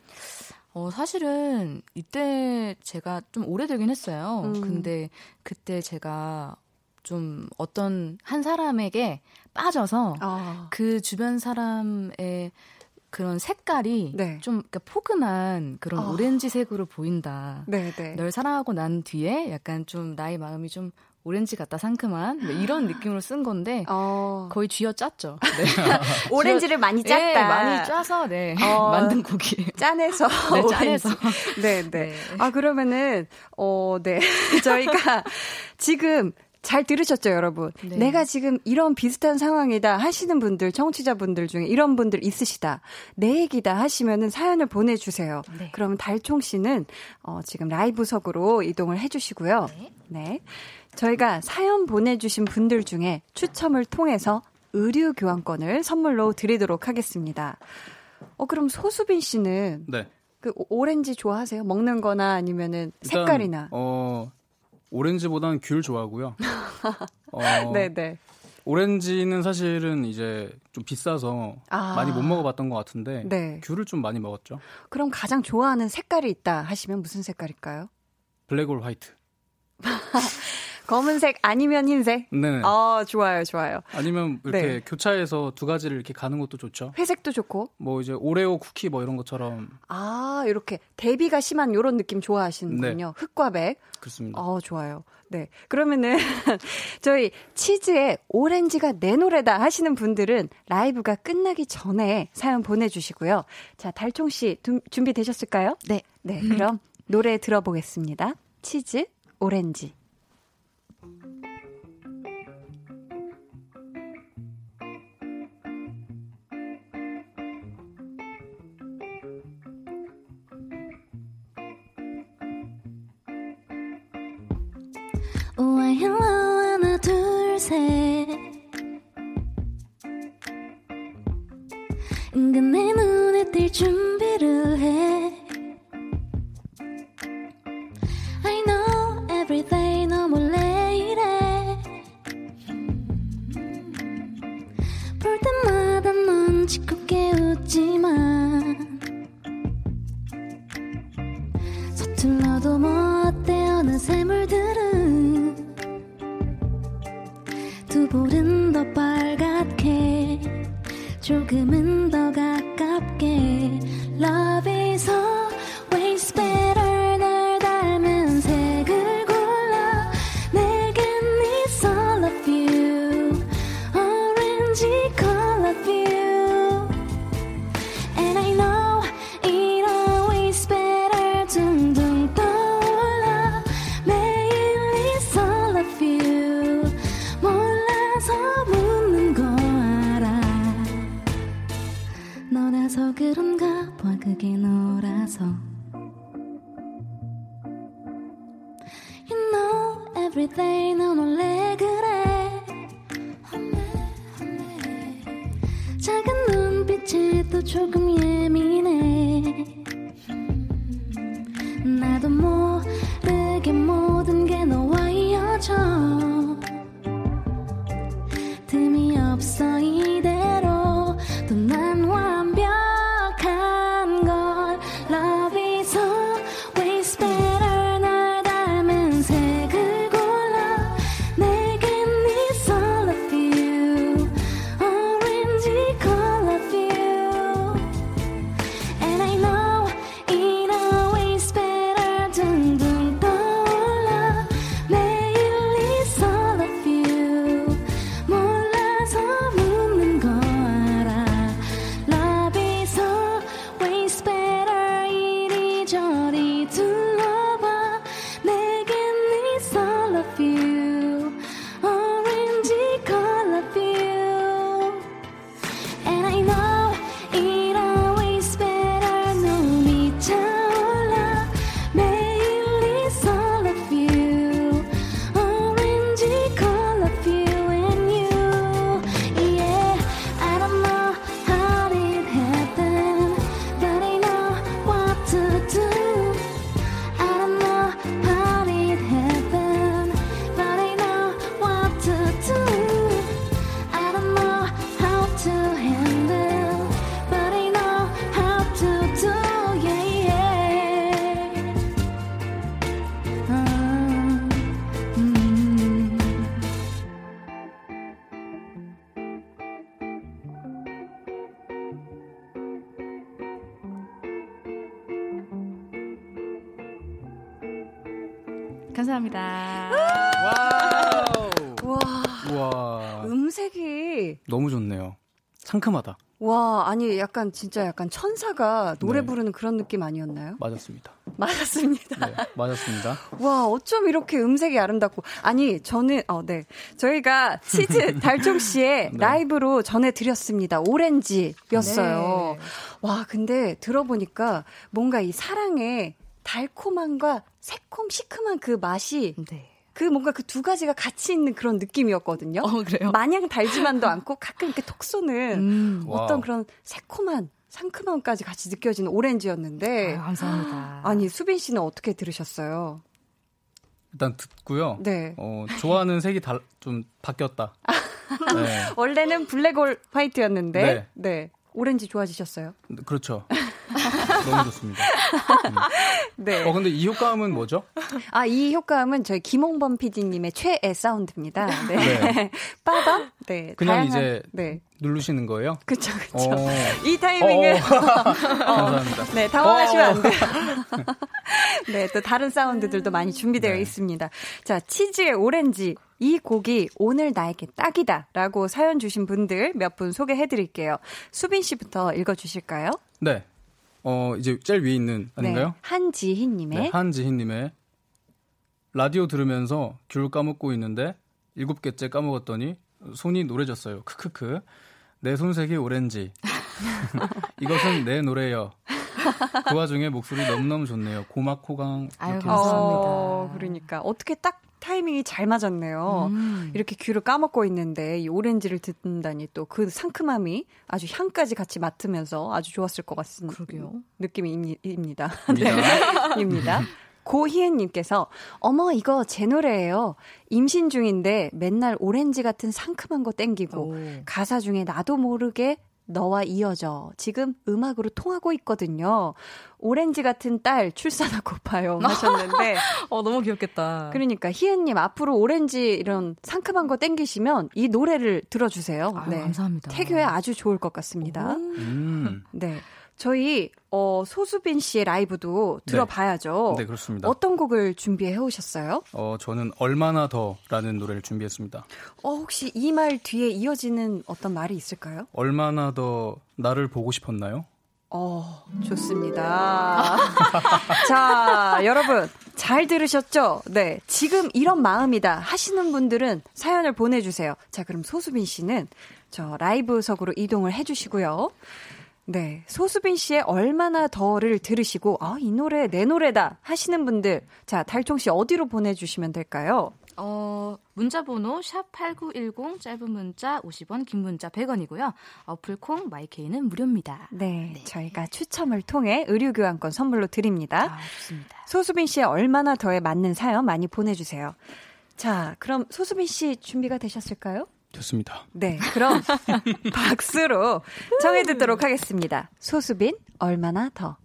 [SPEAKER 4] 어, 사실은 이때 제가 좀 오래되긴 했어요. 음. 근데 그때 제가 좀 어떤 한 사람에게 빠져서 아. 그 주변 사람의 그런 색깔이 네. 좀 그러니까 포근한 그런 어. 오렌지색으로 보인다. 네, 네. 널 사랑하고 난 뒤에 약간 좀 나의 마음이 좀 오렌지 같다 상큼한 뭐 이런 느낌으로 쓴 건데 어. 거의 쥐어 짰죠. 네.
[SPEAKER 1] 오렌지를 많이 짰다. 네,
[SPEAKER 4] 많이 짜서 네 어. 만든 곡이
[SPEAKER 1] 짠해서 네, 짠해서 네, 네, 네. 아 그러면은 어네 저희가 지금 잘 들으셨죠, 여러분? 네. 내가 지금 이런 비슷한 상황이다 하시는 분들, 청취자분들 중에 이런 분들 있으시다. 내 얘기다 하시면은 사연을 보내주세요. 네. 그러면 달총 씨는 어, 지금 라이브석으로 이동을 해주시고요. 네. 네. 저희가 사연 보내주신 분들 중에 추첨을 통해서 의류 교환권을 선물로 드리도록 하겠습니다. 어, 그럼 소수빈 씨는 네. 그 오렌지 좋아하세요? 먹는 거나 아니면은 색깔이나?
[SPEAKER 3] 어, 오렌지보다는 귤 좋아하고요.
[SPEAKER 1] 어, 네네.
[SPEAKER 3] 오렌지는 사실은 이제 좀 비싸서 아. 많이 못 먹어봤던 것 같은데 네. 귤을 좀 많이 먹었죠.
[SPEAKER 1] 그럼 가장 좋아하는 색깔이 있다 하시면 무슨 색깔일까요?
[SPEAKER 3] black or white.
[SPEAKER 1] 검은색 아니면 흰색?
[SPEAKER 3] 네.
[SPEAKER 1] 아, 좋아요, 좋아요.
[SPEAKER 3] 아니면 이렇게 네. 교차해서 두 가지를 이렇게 가는 것도 좋죠.
[SPEAKER 1] 회색도 좋고.
[SPEAKER 3] 뭐 이제 오레오 쿠키 뭐 이런 것처럼.
[SPEAKER 1] 아, 이렇게 대비가 심한 이런 느낌 좋아하시는군요. 네. 흑과 백.
[SPEAKER 3] 그렇습니다.
[SPEAKER 1] 어, 좋아요. 네. 그러면은 저희 치즈의 오렌지가 내 노래다 하시는 분들은 라이브가 끝나기 전에 사연 보내주시고요. 자, 달총 씨 준비되셨을까요?
[SPEAKER 4] 네.
[SPEAKER 1] 네. 그럼 노래 들어보겠습니다. 치즈 오렌지.
[SPEAKER 5] Why hello 하나 둘셋
[SPEAKER 3] 상큼하다.
[SPEAKER 1] 와, 아니 약간 진짜 약간 천사가 노래
[SPEAKER 3] 네.
[SPEAKER 1] 부르는 그런 느낌 아니었나요?
[SPEAKER 3] 맞았습니다.
[SPEAKER 1] 맞았습니다.
[SPEAKER 3] 네, 맞았습니다.
[SPEAKER 1] 와, 어쩜 이렇게 음색이 아름답고. 아니, 저는, 어, 네. 저희가 치즈 달총 씨의
[SPEAKER 3] 네.
[SPEAKER 1] 라이브로 전해 드렸습니다. 오렌지였어요.
[SPEAKER 4] 네.
[SPEAKER 1] 와, 근데 들어보니까 뭔가 이 사랑의 달콤함과 새콤, 시큼한 그 맛이
[SPEAKER 4] 네.
[SPEAKER 1] 그 뭔가 그 두 가지가 같이 있는 그런 느낌이었거든요.
[SPEAKER 4] 어, 그래요?
[SPEAKER 1] 마냥 달지만도 않고 가끔 이렇게 톡 쏘는
[SPEAKER 4] 음.
[SPEAKER 1] 어떤
[SPEAKER 3] wow.
[SPEAKER 1] 그런 새콤한 상큼함까지 같이 느껴지는 오렌지였는데
[SPEAKER 4] 아유, 감사합니다.
[SPEAKER 1] 아니 수빈 씨는 어떻게 들으셨어요?
[SPEAKER 3] 일단 듣고요.
[SPEAKER 1] 네.
[SPEAKER 3] 어, 좋아하는 색이 달, 좀 바뀌었다.
[SPEAKER 1] 네. 원래는 블랙홀 화이트였는데 네. 네. 오렌지 좋아지셨어요?
[SPEAKER 3] 그렇죠. 너무 좋습니다. 음. 네. 어, 근데 이 효과음은 뭐죠?
[SPEAKER 1] 아, 이 효과음은 저희 김홍범 PD님의 최애 사운드입니다. 네. 네. 빠밤? 네.
[SPEAKER 3] 그냥 다양한, 이제 네. 누르시는 거예요?
[SPEAKER 1] 그쵸, 그쵸. 어. 이 타이밍은. 어.
[SPEAKER 3] 감사합니다.
[SPEAKER 1] 네, 당황하시면 안 돼요. 네, 또 다른 사운드들도 많이 준비되어 네. 있습니다. 자, 치즈의 오렌지. 이 곡이 오늘 나에게 딱이다 라고 사연 주신 분들 몇 분 소개해 드릴게요. 수빈 씨부터 읽어 주실까요?
[SPEAKER 3] 네. 어, 이제 제일 위에 있는 아닌가요? 네.
[SPEAKER 1] 한지희님의. 네,
[SPEAKER 3] 한지희님의 라디오 들으면서 귤 까먹고 있는데 일곱 개째 까먹었더니 손이 노래졌어요. 크크크. 내 손색이 오렌지. 이것은 내 노래요. 그 와중에 목소리 너무너무 좋네요. 고막 호강.
[SPEAKER 1] 아유, 감사합니다. 어, 그러니까 어떻게 딱 타이밍이 잘 맞았네요. 음. 이렇게 귀를 까먹고 있는데 이 오렌지를 듣는다니 또 그 상큼함이 아주 향까지 같이 맡으면서 아주 좋았을 것 같은 그러게요. 느낌입니다. 네. 입니다. 고희은님께서 어머 이거 제 노래예요. 임신 중인데 맨날 오렌지 같은 상큼한 거 땡기고 오. 가사 중에 나도 모르게 너와 이어져. 지금 음악으로 통하고 있거든요. 오렌지 같은 딸 출산하고파요. 하셨는데.
[SPEAKER 4] 어, 너무 귀엽겠다.
[SPEAKER 1] 그러니까 희은님 앞으로 오렌지 이런 상큼한 거 땡기시면 이 노래를 들어주세요.
[SPEAKER 4] 아유, 네. 감사합니다.
[SPEAKER 1] 태교에 아주 좋을 것 같습니다. 음. 네. 저희 어, 소수빈 씨의 라이브도 네. 들어봐야죠.
[SPEAKER 3] 네, 네 그렇습니다.
[SPEAKER 1] 어떤 곡을 준비해 오셨어요?
[SPEAKER 3] 어, 저는 얼마나 더라는 노래를 준비했습니다.
[SPEAKER 1] 어, 혹시 이 말 뒤에 이어지는 어떤 말이 있을까요?
[SPEAKER 3] 얼마나 더 나를 보고 싶었나요?
[SPEAKER 1] 어, 좋습니다. 자, 여러분, 잘 들으셨죠? 네. 지금 이런 마음이다 하시는 분들은 사연을 보내주세요. 자, 그럼 소수빈 씨는 저 라이브석으로 이동을 해주시고요. 네. 소수빈 씨의 얼마나 더를 들으시고, 아, 이 노래 내 노래다 하시는 분들. 자, 달총 씨 어디로 보내주시면 될까요?
[SPEAKER 4] 어, 문자 번호 샵8910 짧은 문자 50원, 긴 문자 100원이고요. 어플 콩 마이케이는 무료입니다.
[SPEAKER 1] 네, 네, 저희가 추첨을 통해 의류 교환권 선물로 드립니다.
[SPEAKER 4] 아, 좋습니다.
[SPEAKER 1] 소수빈 씨의 얼마나 더에 맞는 사연 많이 보내 주세요. 자, 그럼 소수빈 씨 준비가 되셨을까요?
[SPEAKER 3] 됐습니다.
[SPEAKER 1] 네, 그럼 박수로 정해 듣도록 하겠습니다. 소수빈 얼마나 더.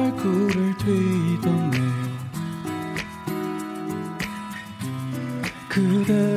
[SPEAKER 6] 얼굴을 뒤덮네요 그대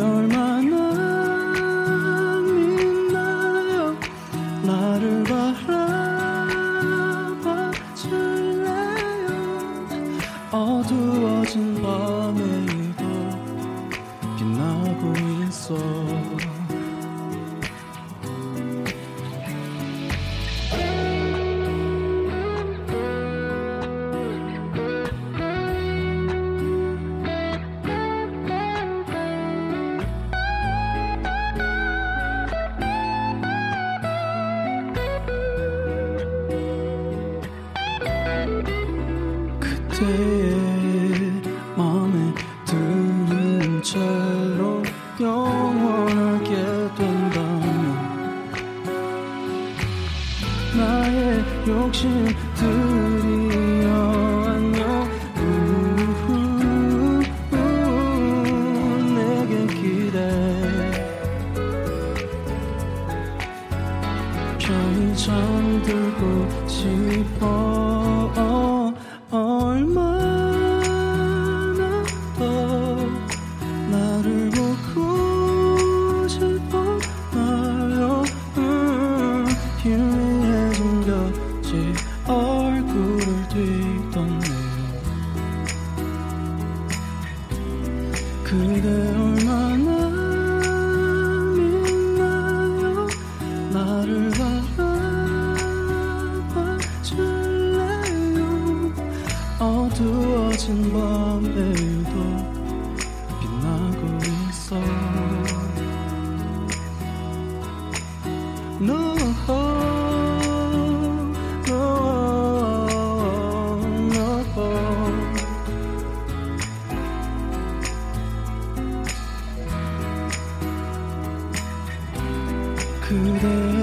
[SPEAKER 6] 그대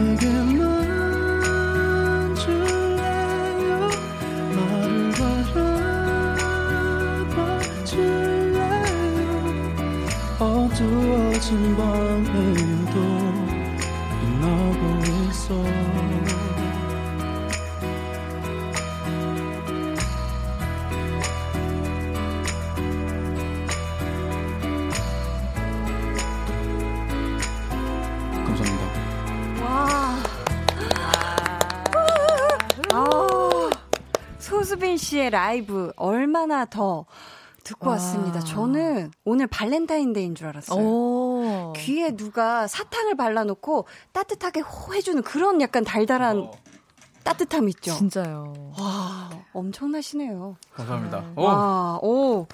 [SPEAKER 1] 씨의 라이브 얼마나 더 듣고
[SPEAKER 4] 와.
[SPEAKER 1] 왔습니다. 저는 오늘 발렌타인데이인 줄 알았어요.
[SPEAKER 4] 오.
[SPEAKER 1] 귀에 누가 사탕을 발라놓고 따뜻하게 호 해주는 그런 약간 달달한 따뜻함 있죠.
[SPEAKER 4] 진짜요.
[SPEAKER 1] 와, 엄청나시네요.
[SPEAKER 3] 감사합니다. 오,
[SPEAKER 1] 와, 오.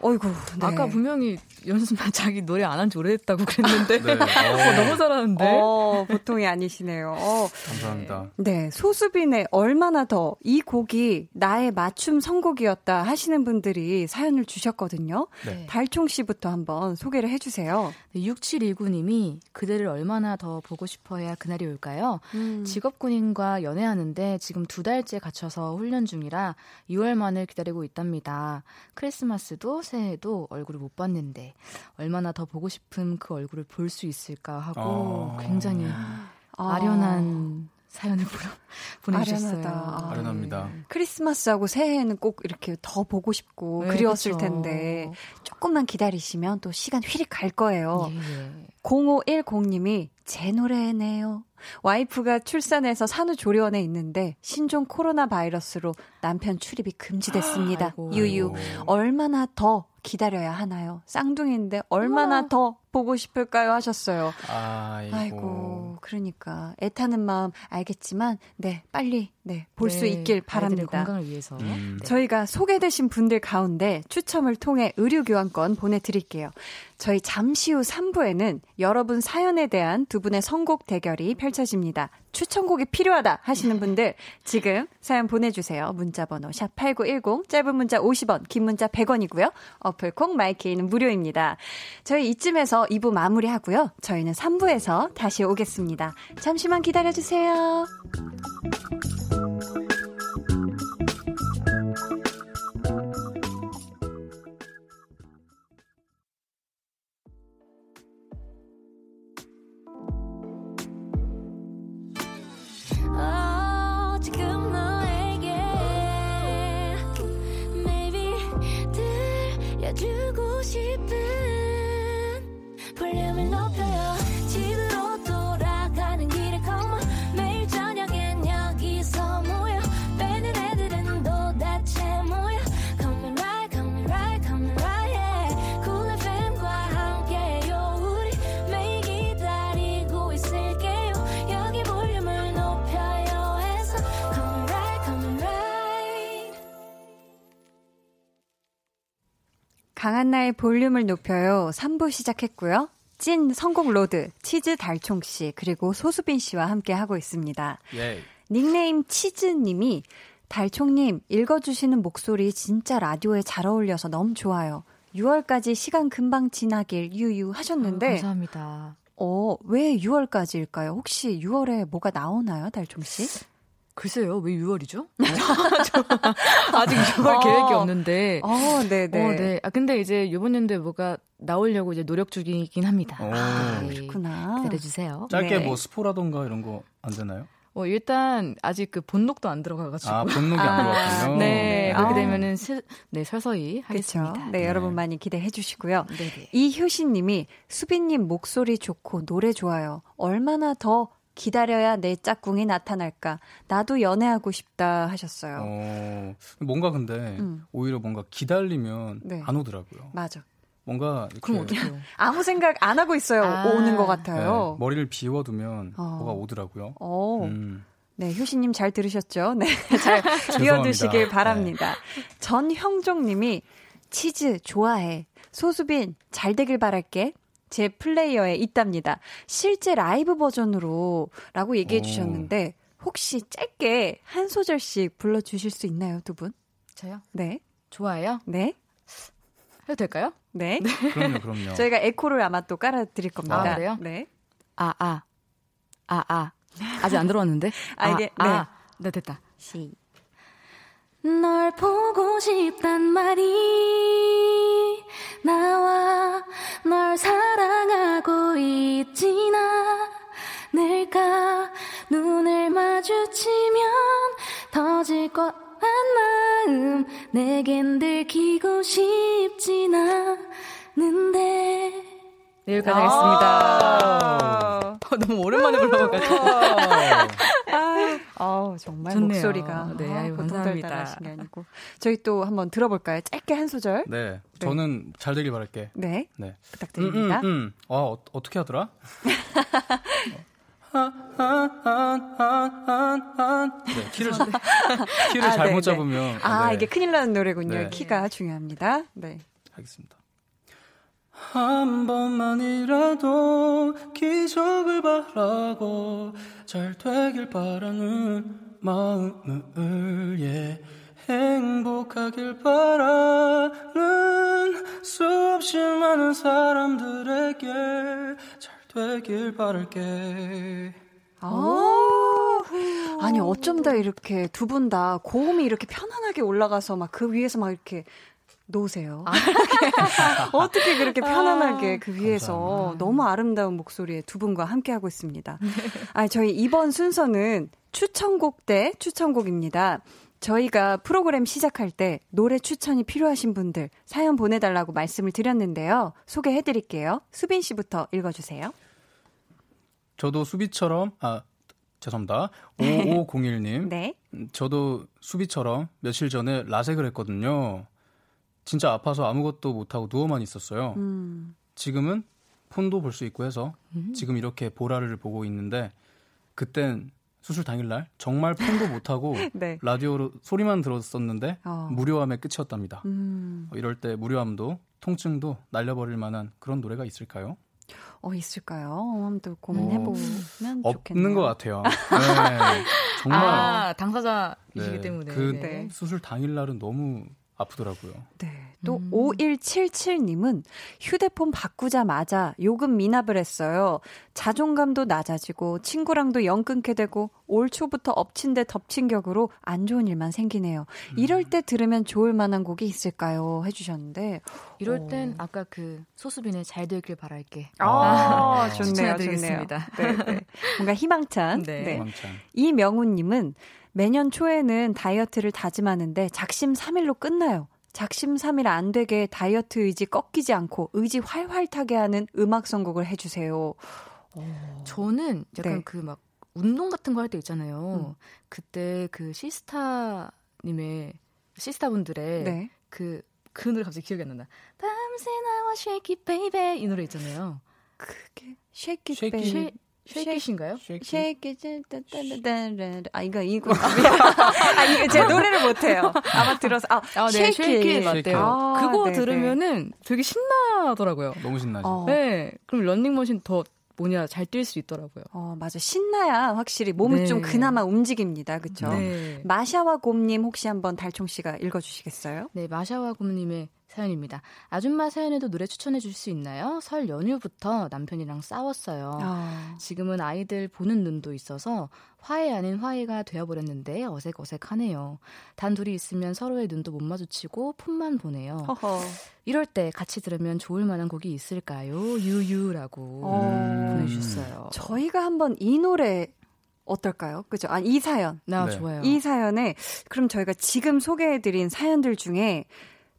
[SPEAKER 1] 어이구. 네.
[SPEAKER 4] 아까 분명히 연습만 자기 노래 안 한 지 오래됐다고 그랬는데
[SPEAKER 3] 네.
[SPEAKER 4] 어, 너무 잘하는데.
[SPEAKER 1] 어, 보통이 아니시네요. 어,
[SPEAKER 3] 감사합니다.
[SPEAKER 1] 네, 소수빈의 얼마나 더 이 곡이 나의 맞춤 선곡이었다 하시는 분들이 사연을 주셨거든요.
[SPEAKER 3] 네.
[SPEAKER 1] 달총 씨부터 한번 소개를 해주세요.
[SPEAKER 4] 네, 6719님이 그대를 얼마나 더 보고 싶어야 그날이 올까요?
[SPEAKER 1] 음.
[SPEAKER 4] 직업군인과 연애하는데 지금 두 달째 갇혀서 훈련 중이라 6월 만을 기다리고 있답니다. 크리스마스도 새해도 얼굴을 못 봤는데 얼마나 더 보고 싶은 그 얼굴을 볼 수 있을까 하고
[SPEAKER 3] 어.
[SPEAKER 4] 굉장히
[SPEAKER 1] 아.
[SPEAKER 4] 아련한 사연을 보내- 보내주셨어요.
[SPEAKER 1] 아.
[SPEAKER 3] 아련합니다.
[SPEAKER 1] 크리스마스하고 새해에는 꼭 이렇게 더 보고 싶고
[SPEAKER 4] 네,
[SPEAKER 1] 그리웠을
[SPEAKER 4] 그쵸.
[SPEAKER 1] 텐데 조금만 기다리시면 또 시간 휘릭 갈 거예요.
[SPEAKER 4] 예, 예.
[SPEAKER 1] 0510님이 제 노래네요. 와이프가 출산해서 산후조리원에 있는데 신종 코로나 바이러스로 남편 출입이 금지됐습니다.
[SPEAKER 4] 아이고.
[SPEAKER 1] 유유. 얼마나 더 기다려야 하나요? 쌍둥이인데 얼마나 더 보고 싶을까요? 하셨어요.
[SPEAKER 3] 아이고.
[SPEAKER 1] 아이고, 그러니까 애타는 마음 알겠지만, 네, 빨리, 네, 볼수
[SPEAKER 4] 네,
[SPEAKER 1] 있길 바랍니다.
[SPEAKER 4] 건강을 위해서.
[SPEAKER 3] 음.
[SPEAKER 4] 네.
[SPEAKER 1] 저희가 소개되신 분들 가운데 추첨을 통해 의류 교환권 보내드릴게요. 저희 잠시 후 3부에는 여러분 사연에 대한 두 분의 선곡 대결이 펼쳐집니다. 추천곡이 필요하다 하시는 분들 지금 사연 보내주세요. 문자번호 샵 8910 짧은 문자 50원 긴 문자 100원이고요. 어플 콩 마이케이는 무료입니다. 저희 이쯤에서 2부 마무리하고요. 저희는 3부에서 다시 오겠습니다. 잠시만 기다려주세요.
[SPEAKER 5] 들려주고 싶은 볼륨
[SPEAKER 1] 강한나의 볼륨을 높여요. 3부 시작했고요. 찐 선곡 로드, 치즈 달총 씨, 그리고 소수빈 씨와 함께 하고 있습니다.
[SPEAKER 3] 예.
[SPEAKER 1] 닉네임 치즈 님이 달총님, 읽어주시는 목소리 진짜 라디오에 잘 어울려서 너무 좋아요. 6월까지 시간 금방 지나길 유유 하셨는데,
[SPEAKER 4] 아, 감사합니다.
[SPEAKER 1] 어, 왜 6월까지일까요? 혹시 6월에 뭐가 나오나요, 달총 씨?
[SPEAKER 4] 글쎄요, 왜 6월이죠? 아직 6월 계획이 없는데.
[SPEAKER 1] 어, 네네.
[SPEAKER 4] 어, 네. 아, 근데 이제 이번 연도에 뭐가 나오려고 이제 노력 중이긴 합니다.
[SPEAKER 3] 오.
[SPEAKER 4] 네.
[SPEAKER 1] 그렇구나.
[SPEAKER 4] 기다려주세요.
[SPEAKER 3] 짧게
[SPEAKER 1] 네.
[SPEAKER 3] 뭐 스포라던가 이런 거 안 되나요?
[SPEAKER 4] 어, 일단 아직 그 본록도 안 들어가가지고.
[SPEAKER 3] 아, 본록이 안 들어왔군요.
[SPEAKER 4] 네,
[SPEAKER 1] 아.
[SPEAKER 4] 그렇게 되면은 시, 네, 서서히
[SPEAKER 1] 그렇죠.
[SPEAKER 4] 하겠습니다.
[SPEAKER 1] 네, 여러분 많이 기대해 주시고요.
[SPEAKER 4] 네네.
[SPEAKER 1] 이효신님이 수빈님 목소리 좋고 노래 좋아요. 얼마나 더 기다려야 내 짝꿍이 나타날까? 나도 연애하고 싶다 하셨어요.
[SPEAKER 3] 어, 뭔가 근데
[SPEAKER 1] 음.
[SPEAKER 3] 오히려 뭔가 기다리면
[SPEAKER 1] 네.
[SPEAKER 3] 안 오더라고요.
[SPEAKER 1] 맞아.
[SPEAKER 3] 뭔가 이렇게
[SPEAKER 4] 그럼 어떡해요?
[SPEAKER 1] 아무 생각 안 하고 있어요.
[SPEAKER 4] 아.
[SPEAKER 1] 오는 것
[SPEAKER 3] 네,
[SPEAKER 1] 같아요.
[SPEAKER 3] 머리를 비워두면
[SPEAKER 1] 어.
[SPEAKER 3] 뭐가 오더라고요.
[SPEAKER 1] 어.
[SPEAKER 3] 음.
[SPEAKER 1] 네, 효신님 잘 들으셨죠? 네, 잘 비워두시길 바랍니다. 전형종님이 치즈 좋아해. 소수빈 잘 되길 바랄게. 제 플레이어에 있답니다. 실제 라이브 버전으로 라고 얘기해
[SPEAKER 3] 오.
[SPEAKER 1] 주셨는데 혹시 짧게 한 소절씩 불러주실 수 있나요, 두 분?
[SPEAKER 4] 저요?
[SPEAKER 1] 네,
[SPEAKER 4] 좋아요?
[SPEAKER 1] 네,
[SPEAKER 4] 해도 될까요?
[SPEAKER 1] 네.
[SPEAKER 3] 그럼요, 그럼요.
[SPEAKER 1] 저희가 에코를 아마 또 깔아드릴 겁니다.
[SPEAKER 4] 아, 그래요?
[SPEAKER 1] 네.
[SPEAKER 4] 아, 아. 아, 아. 아직 안 들어왔는데?
[SPEAKER 1] 아, 이게-
[SPEAKER 4] 아,
[SPEAKER 1] 네.
[SPEAKER 4] 아. 네, 됐다.
[SPEAKER 1] 시.
[SPEAKER 5] 널 보고 싶단 말이 나와. 널 사랑하고 있진 않을까 눈을 마주치면 터질 것한 마음 내겐 들키고 싶진 않는데
[SPEAKER 4] 네, 여기까지 하겠습니다. 너무 오랜만에 불러가지고.
[SPEAKER 1] 아, 정말
[SPEAKER 4] 좋네요.
[SPEAKER 1] 목소리가
[SPEAKER 4] 네,
[SPEAKER 1] 아,
[SPEAKER 4] 아유,
[SPEAKER 1] 보통
[SPEAKER 4] 감사합니다.
[SPEAKER 1] 달달하신 게 아니고 저희 또 한번 들어볼까요? 짧게 한 소절.
[SPEAKER 3] 네, 저는 잘 되길 바랄게.
[SPEAKER 1] 네,
[SPEAKER 3] 네.
[SPEAKER 1] 부탁드립니다.
[SPEAKER 3] 음, 음, 음. 아, 어, 어떻게 하더라? 네, 키를 키를
[SPEAKER 1] 아,
[SPEAKER 3] 잘못
[SPEAKER 1] 네, 네.
[SPEAKER 3] 잡으면
[SPEAKER 1] 아,
[SPEAKER 3] 네,
[SPEAKER 1] 이게 큰일 나는 노래군요.
[SPEAKER 3] 네.
[SPEAKER 1] 키가 중요합니다. 네.
[SPEAKER 3] 하겠습니다. 한 번만이라도 기적을 바라고 잘 되길 바라는 마음을 예 행복하길 바라는 수없이 많은 사람들에게 잘 되길 바랄게.
[SPEAKER 1] 아, 아니 어쩜 다 이렇게 두 분 다 고음이 이렇게 편안하게 올라가서 막 그 위에서 막 이렇게 놓으세요. 어떻게 그렇게 편안하게 그 위에서 너무 아름다운 목소리의 두 분과 함께 하고 있습니다. 아, 저희 이번 순서는 추천곡 대 추천곡입니다. 저희가 프로그램 시작할 때 노래 추천이 필요하신 분들 사연 보내달라고 말씀을 드렸는데요. 소개해 드릴게요. 수빈 씨부터 읽어주세요.
[SPEAKER 3] 저도 수비처럼 아 죄송합니다 5501님
[SPEAKER 1] 네.
[SPEAKER 3] 음, 저도 수비처럼 며칠 전에 라섹을 했거든요. 진짜 아파서 아무것도 못하고 누워만 있었어요.
[SPEAKER 1] 음.
[SPEAKER 3] 지금은 폰도 볼 수 있고 해서 지금 이렇게 보라를 보고 있는데 그땐 수술 당일날 정말 폰도 못하고
[SPEAKER 1] 네.
[SPEAKER 3] 라디오로 소리만 들었었는데
[SPEAKER 1] 어.
[SPEAKER 3] 무료함에 끝이었답니다.
[SPEAKER 1] 음.
[SPEAKER 3] 어, 이럴 때 무료함도 통증도 날려버릴 만한 그런 노래가 있을까요?
[SPEAKER 1] 어, 있을까요? 한번 또 고민해보면 좋겠네요.
[SPEAKER 3] 없는 것 같아요. 네, 정말
[SPEAKER 4] 아, 당사자이시기
[SPEAKER 3] 네,
[SPEAKER 4] 때문에.
[SPEAKER 3] 그
[SPEAKER 1] 네.
[SPEAKER 3] 수술 당일날은 너무 아프더라고요.
[SPEAKER 1] 네. 또
[SPEAKER 4] 음.
[SPEAKER 1] 5177님은 휴대폰 바꾸자마자 요금 미납을 했어요. 자존감도 낮아지고 친구랑도 연 끊게 되고 올 초부터 엎친 데 덮친 격으로 안 좋은 일만 생기네요. 이럴 때 들으면 좋을 만한 곡이 있을까요? 해주셨는데.
[SPEAKER 4] 이럴
[SPEAKER 1] 어.
[SPEAKER 4] 땐 아까 그 소수빈의 잘 되길 바랄게.
[SPEAKER 1] 아, 좋네요. 좋네요.
[SPEAKER 4] 추천해드리겠습니다.
[SPEAKER 1] 네, 네. 뭔가 희망찬.
[SPEAKER 4] 네.
[SPEAKER 1] 네.
[SPEAKER 3] 왕창.
[SPEAKER 1] 이명훈님은 매년 초에는 다이어트를 다짐하는데 작심 3일로 끝나요. 작심 3일 안 되게 다이어트 의지 꺾이지 않고 의지 활활 타게 하는 음악 선곡을 해주세요.
[SPEAKER 4] 저는 약간
[SPEAKER 1] 네.
[SPEAKER 4] 그막 운동 같은 거 할 때 있잖아요.
[SPEAKER 1] 음.
[SPEAKER 4] 그때 그 시스타님의 시스타분들의
[SPEAKER 1] 네.
[SPEAKER 4] 그, 그 노래 갑자기 기억이 안 난다. 밤새 나와 shake it baby 이 노래 있잖아요.
[SPEAKER 1] 그게 shake it
[SPEAKER 3] Shake
[SPEAKER 1] baby.
[SPEAKER 3] It
[SPEAKER 1] 따따따따따. 아 이거 이거 아 이거 제 노래를 못해요. 아마 들어서 아,
[SPEAKER 4] 아, 네, Shake 맞대요.
[SPEAKER 1] 아,
[SPEAKER 4] 그거
[SPEAKER 1] 네네.
[SPEAKER 4] 들으면은 되게 신나더라고요.
[SPEAKER 3] 너무 신나죠.
[SPEAKER 1] 어.
[SPEAKER 4] 네, 그럼 런닝머신 더 뭐냐 잘 뛸 수 있더라고요.
[SPEAKER 1] 어, 맞아. 신나야 확실히 몸을
[SPEAKER 4] 네.
[SPEAKER 1] 좀 그나마 움직입니다. 그쵸?
[SPEAKER 4] 네.
[SPEAKER 1] 마샤와 곰님 혹시 한번 달총 씨가 읽어주시겠어요?
[SPEAKER 4] 네, 마샤와 곰님의 사연입니다. 아줌마 사연에도 노래 추천해 줄 수 있나요? 설 연휴부터 남편이랑 싸웠어요.
[SPEAKER 1] 아,
[SPEAKER 4] 지금은 아이들 보는 눈도 있어서 화해 아닌 화해가 되어버렸는데 어색어색하네요. 단 둘이 있으면 서로의 눈도 못 마주치고 폰만 보내요.
[SPEAKER 1] 허허.
[SPEAKER 4] 이럴 때 같이 들으면 좋을 만한 곡이 있을까요? 유유라고
[SPEAKER 1] 어.
[SPEAKER 4] 보내주셨어요.
[SPEAKER 1] 저희가 한번 이 노래 어떨까요? 그죠? 아, 이 사연.
[SPEAKER 4] 나
[SPEAKER 3] 네.
[SPEAKER 4] 좋아요.
[SPEAKER 1] 이 사연에 그럼 저희가 지금 소개해드린 사연들 중에